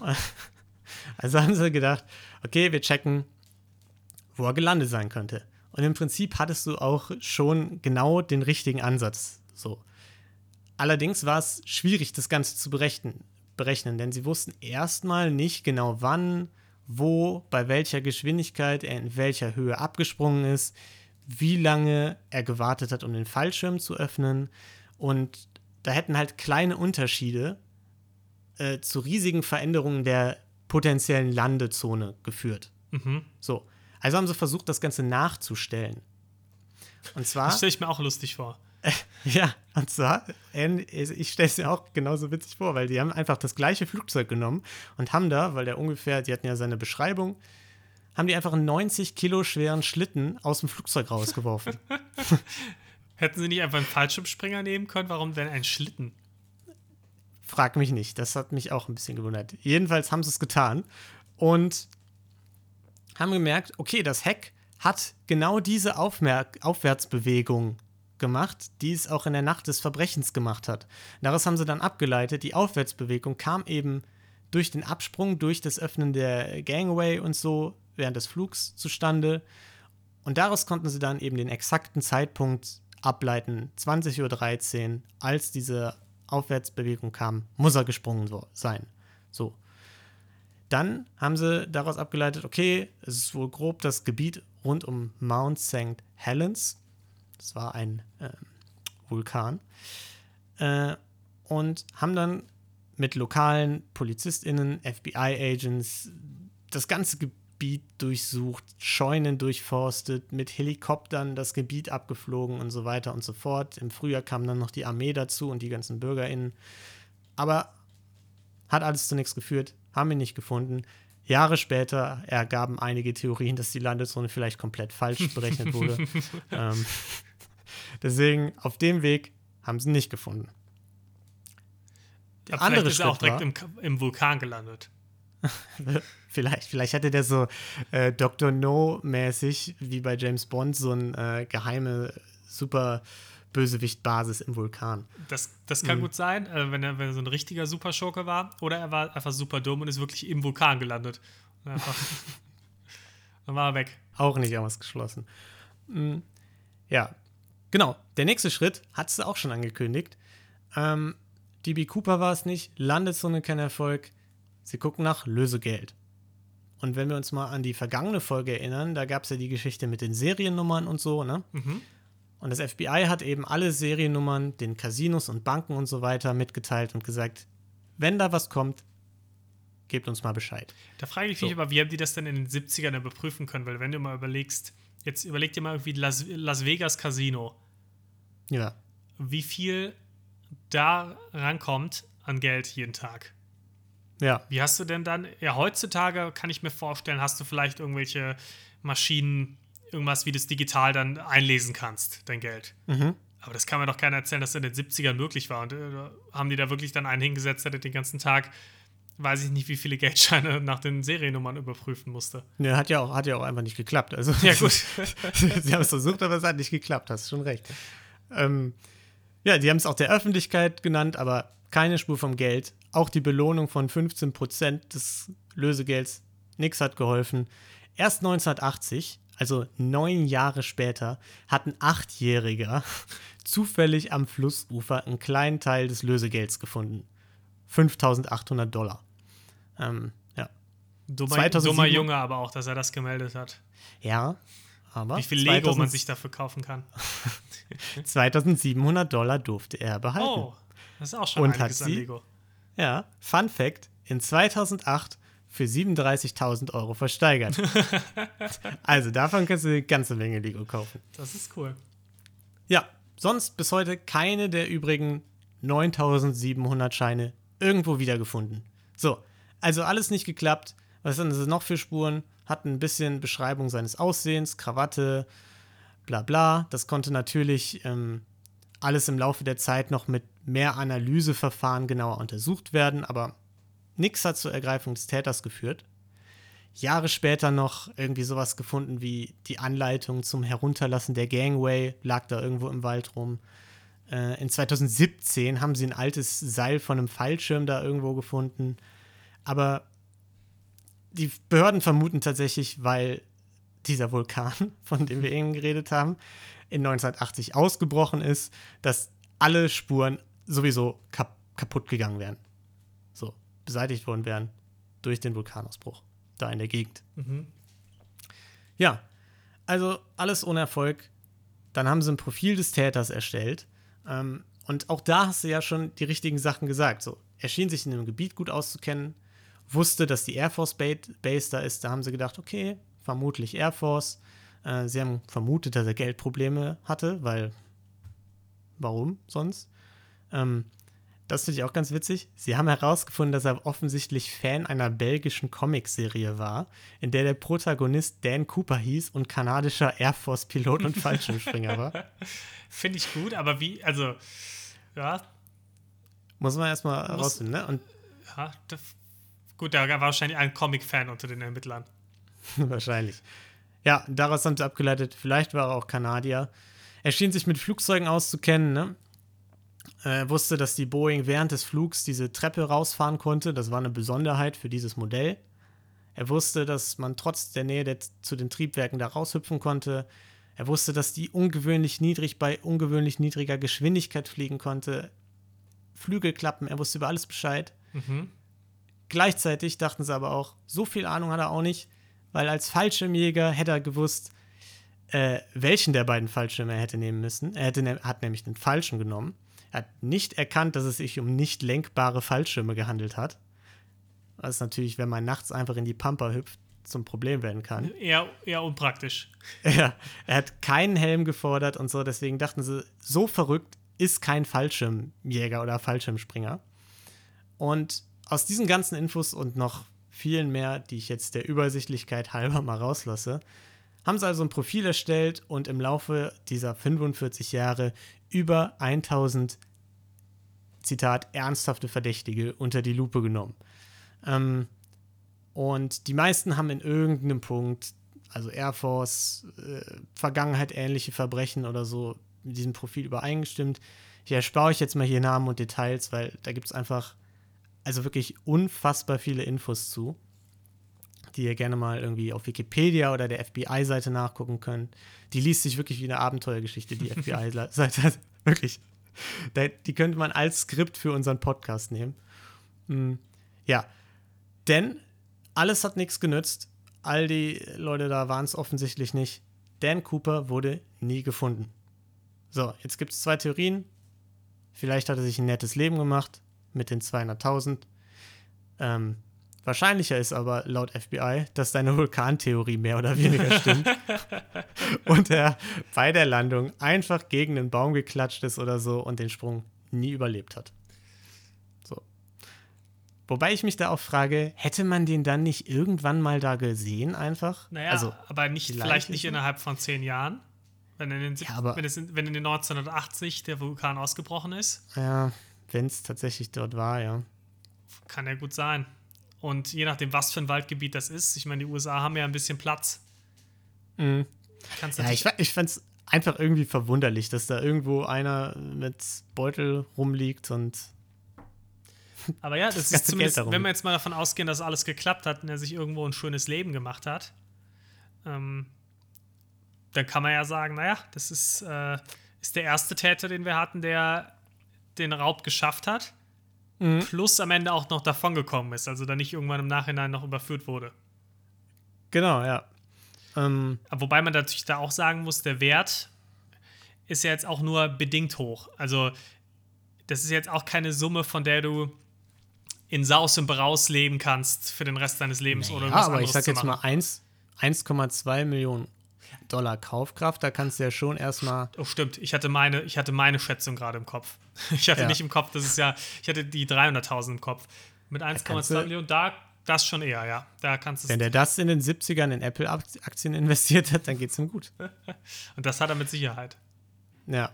also haben sie gedacht, okay, wir checken, wo er gelandet sein könnte. Und im Prinzip hattest du auch schon genau den richtigen Ansatz. So. Allerdings war es schwierig, das Ganze zu berechnen, berechnen, denn sie wussten erstmal nicht genau wann, wo, bei welcher Geschwindigkeit er in welcher Höhe abgesprungen ist, wie lange er gewartet hat, um den Fallschirm zu öffnen. Und da hätten halt kleine Unterschiede äh, zu riesigen Veränderungen der potenziellen Landezone geführt. Mhm. So. Also haben sie versucht, das Ganze nachzustellen. Und zwar. Das stelle ich mir auch lustig vor. ja, und zwar, ich stelle es mir auch genauso witzig vor, weil die haben einfach das gleiche Flugzeug genommen und haben da, weil der ungefähr, die hatten ja seine Beschreibung, haben die einfach einen 90 Kilo schweren Schlitten aus dem Flugzeug rausgeworfen. Hätten sie nicht einfach einen Fallschirmspringer nehmen können? Warum denn ein Schlitten? Frag mich nicht. Das hat mich auch ein bisschen gewundert. Jedenfalls haben sie es getan und haben gemerkt, okay, das Heck hat genau diese Aufmer Aufwärtsbewegung gemacht, die es auch in der Nacht des Verbrechens gemacht hat. Daraus haben sie dann abgeleitet, die Aufwärtsbewegung kam eben durch den Absprung, durch das Öffnen der Gangway und so während des Flugs zustande. Und daraus konnten sie dann eben den exakten Zeitpunkt ableiten, 20.13 Uhr, als diese Aufwärtsbewegung kam, muss er gesprungen sein. So. Dann haben sie daraus abgeleitet, okay, es ist wohl grob das Gebiet rund um Mount St. Helens. Das war ein äh, Vulkan. Äh, und haben dann mit lokalen PolizistInnen, FBI-Agents das ganze Gebiet durchsucht, Scheunen durchforstet, mit Helikoptern das Gebiet abgeflogen und so weiter und so fort. Im Frühjahr kam dann noch die Armee dazu und die ganzen BürgerInnen. Aber hat alles zu nichts geführt haben ihn nicht gefunden. Jahre später ergaben einige Theorien, dass die Landezone vielleicht komplett falsch berechnet wurde. ähm, deswegen, auf dem Weg haben sie ihn nicht gefunden. Ja, andere ist er auch direkt im, im, Vulkan gelandet. vielleicht, vielleicht hatte der so äh, Dr. No-mäßig, wie bei James Bond, so eine äh, geheime, super Bösewicht-Basis im Vulkan. Das, das kann mhm. gut sein, äh, wenn, er, wenn er so ein richtiger Superschurke war. Oder er war einfach super dumm und ist wirklich im Vulkan gelandet. dann war er weg. Auch nicht ausgeschlossen. Mhm. Ja, genau. Der nächste Schritt hat es auch schon angekündigt. Ähm, DB Cooper war es nicht, Landezone kein Erfolg. Sie gucken nach Lösegeld. Und wenn wir uns mal an die vergangene Folge erinnern, da gab es ja die Geschichte mit den Seriennummern und so, ne? Mhm. Und das FBI hat eben alle Seriennummern den Casinos und Banken und so weiter mitgeteilt und gesagt, wenn da was kommt, gebt uns mal Bescheid. Da frage ich so. mich aber, wie haben die das denn in den 70ern überprüfen können? Weil wenn du mal überlegst, jetzt überleg dir mal irgendwie Las, Las Vegas Casino. Ja. Wie viel da rankommt an Geld jeden Tag. Ja. Wie hast du denn dann, ja, heutzutage kann ich mir vorstellen, hast du vielleicht irgendwelche Maschinen, irgendwas, wie du es digital dann einlesen kannst, dein Geld. Mhm. Aber das kann mir doch keiner erzählen, dass das in den 70ern möglich war. Und äh, haben die da wirklich dann einen hingesetzt, der den ganzen Tag, weiß ich nicht, wie viele Geldscheine nach den Seriennummern überprüfen musste. Ja, hat ja auch, hat ja auch einfach nicht geklappt. Also, ja, gut. Sie haben es versucht, aber es hat nicht geklappt, hast schon recht. Ähm, ja, die haben es auch der Öffentlichkeit genannt, aber keine Spur vom Geld. Auch die Belohnung von 15% des Lösegelds, nichts hat geholfen. Erst 1980 also neun Jahre später, hat ein Achtjähriger zufällig am Flussufer einen kleinen Teil des Lösegelds gefunden. 5800 Dollar. Ähm, ja. Dummer, dummer Junge aber auch, dass er das gemeldet hat. Ja, Aber Wie viel Lego 2000 man sich dafür kaufen kann. 2700 Dollar durfte er behalten. Oh, das ist auch schon Und einiges an sie? Lego. Ja, Fun Fact: in 2008 für 37.000 Euro versteigert. also davon kannst du eine ganze Menge Lego kaufen. Das ist cool. Ja, sonst bis heute keine der übrigen 9700 Scheine irgendwo wiedergefunden. So, also alles nicht geklappt. Was sind das noch für Spuren? Hat ein bisschen Beschreibung seines Aussehens, Krawatte, bla bla. Das konnte natürlich ähm, alles im Laufe der Zeit noch mit mehr Analyseverfahren genauer untersucht werden, aber nichts hat zur Ergreifung des Täters geführt. Jahre später noch irgendwie sowas gefunden wie die Anleitung zum Herunterlassen der Gangway, lag da irgendwo im Wald rum. Äh, in 2017 haben sie ein altes Seil von einem Fallschirm da irgendwo gefunden. Aber die Behörden vermuten tatsächlich, weil dieser Vulkan, von dem wir eben geredet haben, in 1980 ausgebrochen ist, dass alle Spuren sowieso kap kaputt gegangen wären. So, beseitigt worden wären durch den Vulkanausbruch da in der Gegend. Ja, also alles ohne Erfolg. Dann haben sie ein Profil des Täters erstellt. Ähm, und auch da hast du ja schon die richtigen Sachen gesagt. So, er schien sich in dem Gebiet gut auszukennen, wusste, dass die Air Force Ba- Base da ist. Da haben sie gedacht, okay, vermutlich Air Force. Äh, sie haben vermutet, dass er Geldprobleme hatte, weil warum sonst? Ähm, das finde ich auch ganz witzig. Sie haben herausgefunden, dass er offensichtlich Fan einer belgischen Comicserie war, in der der Protagonist Dan Cooper hieß und kanadischer Air Force-Pilot und Fallschirmspringer war. Finde ich gut, aber wie, also, ja, Muss man erstmal rausfinden, ne? Und ja das, gut, da war wahrscheinlich ein Comic-Fan unter den Ermittlern. Wahrscheinlich. Ja, daraus haben sie abgeleitet, vielleicht war er auch Kanadier. Er schien sich mit Flugzeugen auszukennen, ne? Er wusste, dass die Boeing während des Flugs diese Treppe rausfahren konnte. Das war eine Besonderheit für dieses Modell. Er wusste, dass man trotz der Nähe der, zu den Triebwerken da raushüpfen konnte. Er wusste, dass die ungewöhnlich niedrig bei ungewöhnlich niedriger Geschwindigkeit fliegen konnte. Flügelklappen, er wusste über alles Bescheid. Gleichzeitig dachten sie aber auch, so viel Ahnung hat er auch nicht, weil als Fallschirmjäger hätte er gewusst, äh, welchen der beiden Fallschirme er hätte nehmen müssen. Er hätte, ne hat nämlich den falschen genommen. Er hat nicht erkannt, dass es sich um nicht lenkbare Fallschirme gehandelt hat. Was natürlich, wenn man nachts einfach in die Pampa hüpft, zum Problem werden kann. Eher, eher unpraktisch. Ja, er hat keinen Helm gefordert und so, deswegen dachten sie, so verrückt ist kein Fallschirmjäger oder Fallschirmspringer. Und aus diesen ganzen Infos und noch vielen mehr, die ich jetzt der Übersichtlichkeit halber mal rauslasse, haben sie also ein Profil erstellt und im Laufe dieser 45 Jahre über 1000, Zitat, ernsthafte Verdächtige unter die Lupe genommen. Ähm, und die meisten haben in irgendeinem Punkt, also Air Force, äh, Vergangenheit ähnliche Verbrechen oder so, mit diesem Profil übereingestimmt. Ich erspare euch jetzt mal hier Namen und Details, weil da gibt es einfach, also wirklich unfassbar viele Infos zu, die ihr gerne mal irgendwie auf Wikipedia oder der FBI-Seite nachgucken könnt. Die liest sich wirklich wie eine Abenteuergeschichte, die FBI-Seite. Wirklich. Die könnte man als Skript für unseren Podcast nehmen. Mm, Ja, denn alles hat nichts genützt. All die Leute da waren es offensichtlich nicht. Dan Cooper wurde nie gefunden. So, jetzt gibt es zwei Theorien. Vielleicht hat er sich ein nettes Leben gemacht mit den 200.000. Ähm, wahrscheinlicher ist aber laut FBI, dass deine Vulkantheorie mehr oder weniger stimmt. und er bei der Landung einfach gegen einen Baum geklatscht ist oder so und den Sprung nie überlebt hat. So. Wobei ich mich da auch frage, hätte man den dann nicht irgendwann mal da gesehen einfach? Naja, also, aber nicht, vielleicht vielleicht nicht innerhalb von zehn Jahren. Wenn in, den, Ja, wenn, es in, wenn in den 1980 der Vulkan ausgebrochen ist, ja, wenn es tatsächlich dort war, ja. kann ja gut sein. Und je nachdem, was für ein Waldgebiet das ist, ich meine, die USA haben ja ein bisschen Platz. Mhm. Kannst Ja, ich, ich fand es einfach irgendwie verwunderlich, dass da irgendwo einer mit Beutel rumliegt und Aber ja, das, ganze ist zumindest, wenn wir jetzt mal davon ausgehen, dass alles geklappt hat und er sich irgendwo ein schönes Leben gemacht hat, ähm, dann kann man ja sagen, naja, das ist, äh, ist der erste Täter, den wir hatten, der den Raub geschafft hat, Mhm. plus am Ende auch noch davongekommen ist, also dann nicht irgendwann im Nachhinein noch überführt wurde. genau, ja. Ähm, Wobei man natürlich da auch sagen muss, der Wert ist ja jetzt auch nur bedingt hoch. Also das ist jetzt auch keine Summe, von der du in Saus und Braus leben kannst für den Rest deines Lebens ja, oder irgendwas aber ich anderes sag zu jetzt mal machen. 1 1,2 Millionen Dollar Kaufkraft, da kannst du ja schon erstmal. Oh, stimmt. Ich hatte meine, ich hatte meine Schätzung gerade im Kopf. Ich hatte Ja. nicht im Kopf, das ist ja, ich hatte die 300.000 im Kopf. Mit kannst 1,2 du- Millionen, da, das schon eher, ja. Da kannst du Wenn es. der das in den 70ern in Apple-Aktien investiert hat, dann geht's ihm gut. Und das hat er mit Sicherheit. Ja.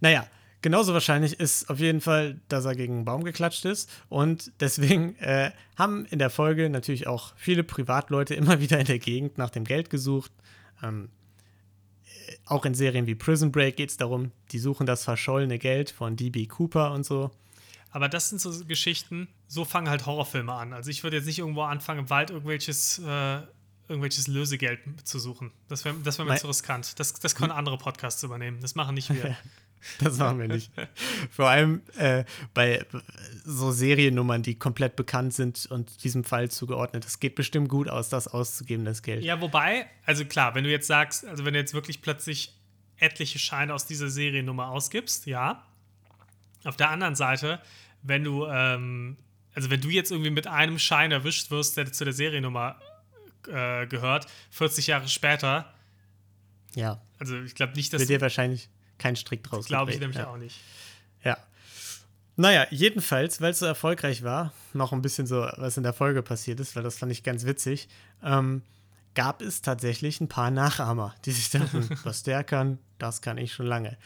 Naja, genauso wahrscheinlich ist auf jeden Fall, dass er gegen einen Baum geklatscht ist. Und deswegen äh, haben in der Folge natürlich auch viele Privatleute immer wieder in der Gegend nach dem Geld gesucht. Ähm, äh, auch in Serien wie Prison Break geht es darum, die suchen das verschollene Geld von DB Cooper und so. Aber das sind so Geschichten, so fangen halt Horrorfilme an. Also ich würde jetzt nicht irgendwo anfangen, im Wald irgendwelches, äh, irgendwelches Lösegeld zu suchen. Das wäre das wär mir zu riskant. Das, das können andere Podcasts übernehmen. Das machen nicht wir. Das machen wir nicht. Vor allem äh, bei so Seriennummern, die komplett bekannt sind und diesem Fall zugeordnet. Es geht bestimmt gut aus, das auszugeben, das Geld. Ja, wobei, also klar, wenn du jetzt sagst, also wenn du jetzt wirklich plötzlich etliche Scheine aus dieser Seriennummer ausgibst, ja. Auf der anderen Seite, wenn du, ähm, also wenn du jetzt irgendwie mit einem Schein erwischt wirst, der zu der Seriennummer äh, gehört, 40 Jahre später, Ja, also ich glaube nicht, dass wird dir wahrscheinlich kein Strick draus glaube ich nämlich ja. auch nicht. Ja. Naja, jedenfalls, weil es so erfolgreich war, noch ein bisschen so, was in der Folge passiert ist, weil das fand ich ganz witzig, ähm, gab es tatsächlich ein paar Nachahmer, die sich dachten, was der kann, das kann ich schon lange.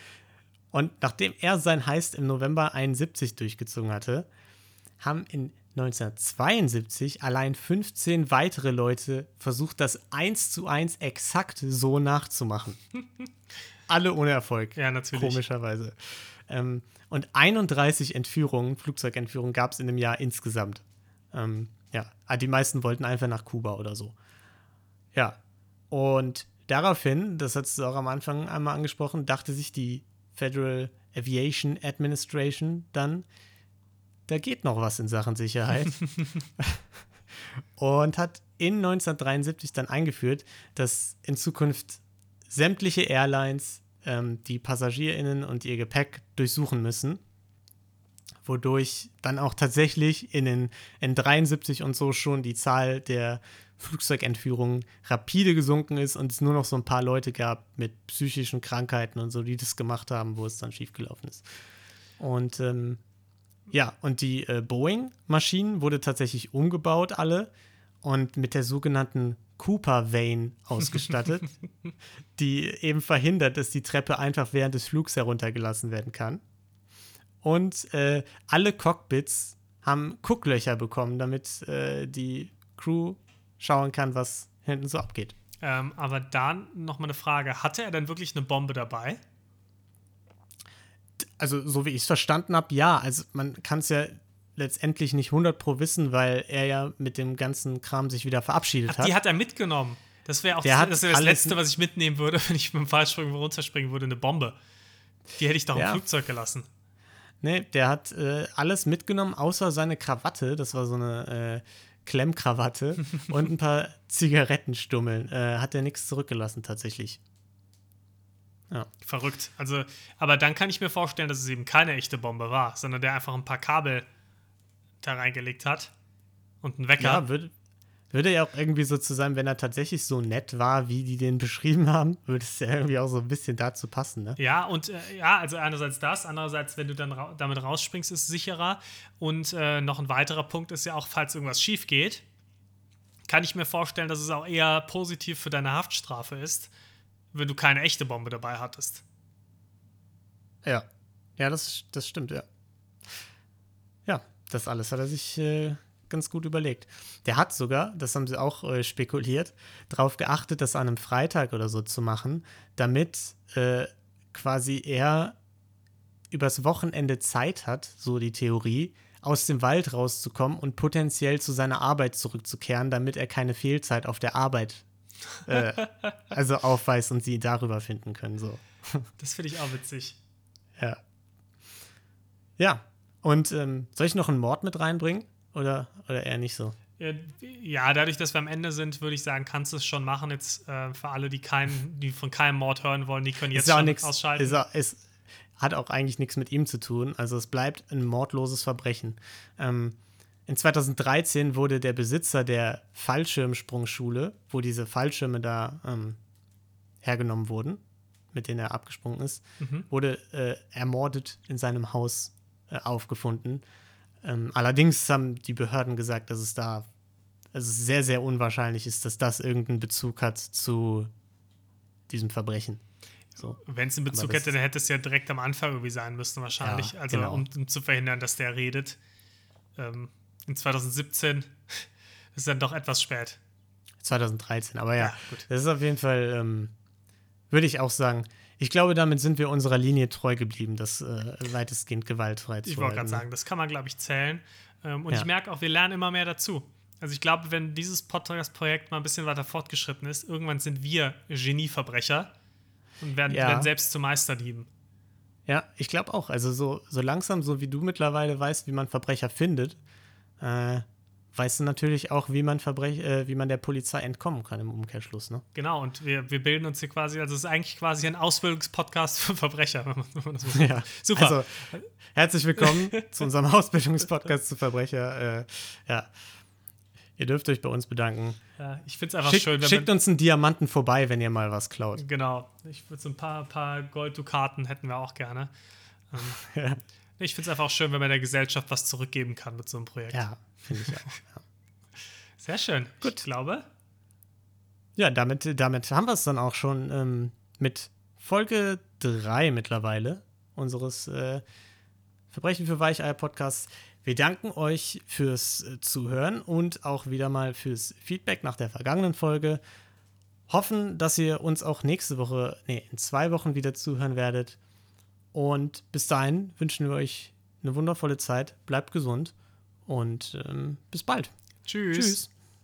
Und nachdem er sein Heist im November 71 durchgezogen hatte, haben in 1972 allein 15 weitere Leute versucht, das eins zu eins exakt so nachzumachen. Alle ohne Erfolg. Ja, natürlich. Komischerweise. Ähm, und 31 Entführungen, Flugzeugentführungen gab es in dem Jahr insgesamt. Ähm, ja, ah, die meisten wollten einfach nach Kuba oder so. Ja, und daraufhin, das hast du auch am Anfang einmal angesprochen, dachte sich die Federal Aviation Administration dann, da geht noch was in Sachen Sicherheit. und hat in 1973 dann eingeführt, dass in Zukunft sämtliche Airlines ähm, die PassagierInnen und ihr Gepäck durchsuchen müssen. Wodurch dann auch tatsächlich in den in 73 und so schon die Zahl der Flugzeugentführungen rapide gesunken ist und es nur noch so ein paar Leute gab mit psychischen Krankheiten und so, die das gemacht haben, wo es dann schiefgelaufen ist. Und ähm, ja, und die äh, Boeing-Maschinen wurde tatsächlich umgebaut, alle, und mit der sogenannten Cooper Vane ausgestattet, die eben verhindert, dass die Treppe einfach während des Flugs heruntergelassen werden kann. Und äh, alle Cockpits haben Gucklöcher bekommen, damit äh, die Crew schauen kann, was hinten so abgeht. Ähm, aber da noch mal eine Frage. Hatte er denn wirklich eine Bombe dabei? Also, so wie ich es verstanden habe, ja. Also, man kann es ja letztendlich nicht 100 pro wissen, weil er ja mit dem ganzen Kram sich wieder verabschiedet Ach, hat. die hat er mitgenommen. Das wäre auch Der das, das, wär das Letzte, was ich mitnehmen würde, wenn ich mit dem Fallschirm runterspringen würde, eine Bombe. Die hätte ich doch im Ja. Flugzeug gelassen. Nee, der hat äh, alles mitgenommen, außer seine Krawatte. Das war so eine äh, Klemmkrawatte und ein paar Zigarettenstummeln. Äh, hat er nichts zurückgelassen, tatsächlich. Verrückt. Also, aber dann kann ich mir vorstellen, dass es eben keine echte Bombe war, sondern der einfach ein paar Kabel da reingelegt hat und einen Wecker. Ja, würde, würde ja auch irgendwie so zu sein, wenn er tatsächlich so nett war, wie die den beschrieben haben, würde es ja irgendwie auch so ein bisschen dazu passen, ne? Ja, und äh, ja, also einerseits das, andererseits, wenn du dann ra damit rausspringst, ist es sicherer. Und äh, noch ein weiterer Punkt ist ja auch, falls irgendwas schief geht, kann ich mir vorstellen, dass es auch eher positiv für deine Haftstrafe ist, wenn du keine echte Bombe dabei hattest. Ja. Ja, das, das stimmt, ja. Ja, das alles hat er sich äh, ganz gut überlegt. Der hat sogar, das haben sie auch äh, spekuliert, darauf geachtet, das an einem Freitag oder so zu machen, damit äh, quasi er übers Wochenende Zeit hat, so die Theorie, aus dem Wald rauszukommen und potenziell zu seiner Arbeit zurückzukehren, damit er keine Fehlzeit auf der Arbeit äh, also aufweist und sie darüber finden können. So. Das finde ich auch witzig. Ja. Ja. Und ähm, soll ich noch einen Mord mit reinbringen? Oder, oder eher nicht so? Ja, dadurch, dass wir am Ende sind, würde ich sagen, kannst du es schon machen. Jetzt äh, für alle, die, keinen, die von keinem Mord hören wollen, die können jetzt ist schon nix, ausschalten. Ist, auch- ist, hat auch eigentlich nichts mit ihm zu tun. Also es bleibt ein mordloses Verbrechen. Ähm, in 2013 wurde der Besitzer der Fallschirmsprungschule, wo diese Fallschirme da ähm, hergenommen wurden, mit denen er abgesprungen ist, wurde äh, ermordet in seinem Haus aufgefunden. Ähm, allerdings haben die Behörden gesagt, dass es da dass es sehr, sehr unwahrscheinlich ist, dass das irgendeinen Bezug hat zu diesem Verbrechen. So. Wenn es einen Bezug hätte, dann hätte es ja direkt am Anfang irgendwie sein müssen, wahrscheinlich. Ja, also, genau. um, um zu verhindern, dass der redet. Ähm, in 2017 ist dann doch etwas spät. 2013, aber ja, Ja, gut. das ist auf jeden Fall, ähm, würde ich auch sagen, ich glaube, damit sind wir unserer Linie treu geblieben, das äh, weitestgehend gewaltfrei zu Ich wollte gerade sagen, das kann man, glaube ich, zählen. Ähm, und Ja. ich merke auch, wir lernen immer mehr dazu. Also ich glaube, wenn dieses Podcast-Projekt mal ein bisschen weiter fortgeschritten ist, irgendwann sind wir Genieverbrecher und werden, Ja. werden selbst zu Meisterdieben. Ja, ich glaube auch. Also so, so langsam, so wie du mittlerweile weißt, wie man Verbrecher findet, äh, weißt du natürlich auch, wie man Verbrech äh, wie man der Polizei entkommen kann im Umkehrschluss, ne? Genau, und wir, wir bilden uns hier quasi, also es ist eigentlich quasi ein Ausbildungspodcast für Verbrecher. wenn man- wenn man so Ja. Super. Also, herzlich willkommen zu unserem Ausbildungspodcast zu Verbrecher. Äh, ja. Ihr dürft euch bei uns bedanken. Ja, ich finde es einfach Schickt, schön, wenn schickt uns einen Diamanten vorbei, wenn ihr mal was klaut. Genau, ich würde so ein paar, paar Golddukaten hätten wir auch gerne. Ja, Ich finde es einfach auch schön, wenn man der Gesellschaft was zurückgeben kann mit so einem Projekt. ja finde ich auch. Sehr schön. Gut. Ich glaube, Ja, damit, damit haben wir es dann auch schon ähm, mit Folge 3 mittlerweile unseres äh, Verbrechen für Weicheier Podcasts. Wir danken euch fürs äh, Zuhören und auch wieder mal fürs Feedback nach der vergangenen Folge. Hoffen, dass ihr uns auch nächste Woche, nee, in zwei Wochen wieder zuhören werdet. Und bis dahin wünschen wir euch eine wundervolle Zeit. Bleibt gesund und ähm, bis bald. tschüss. Tschüss.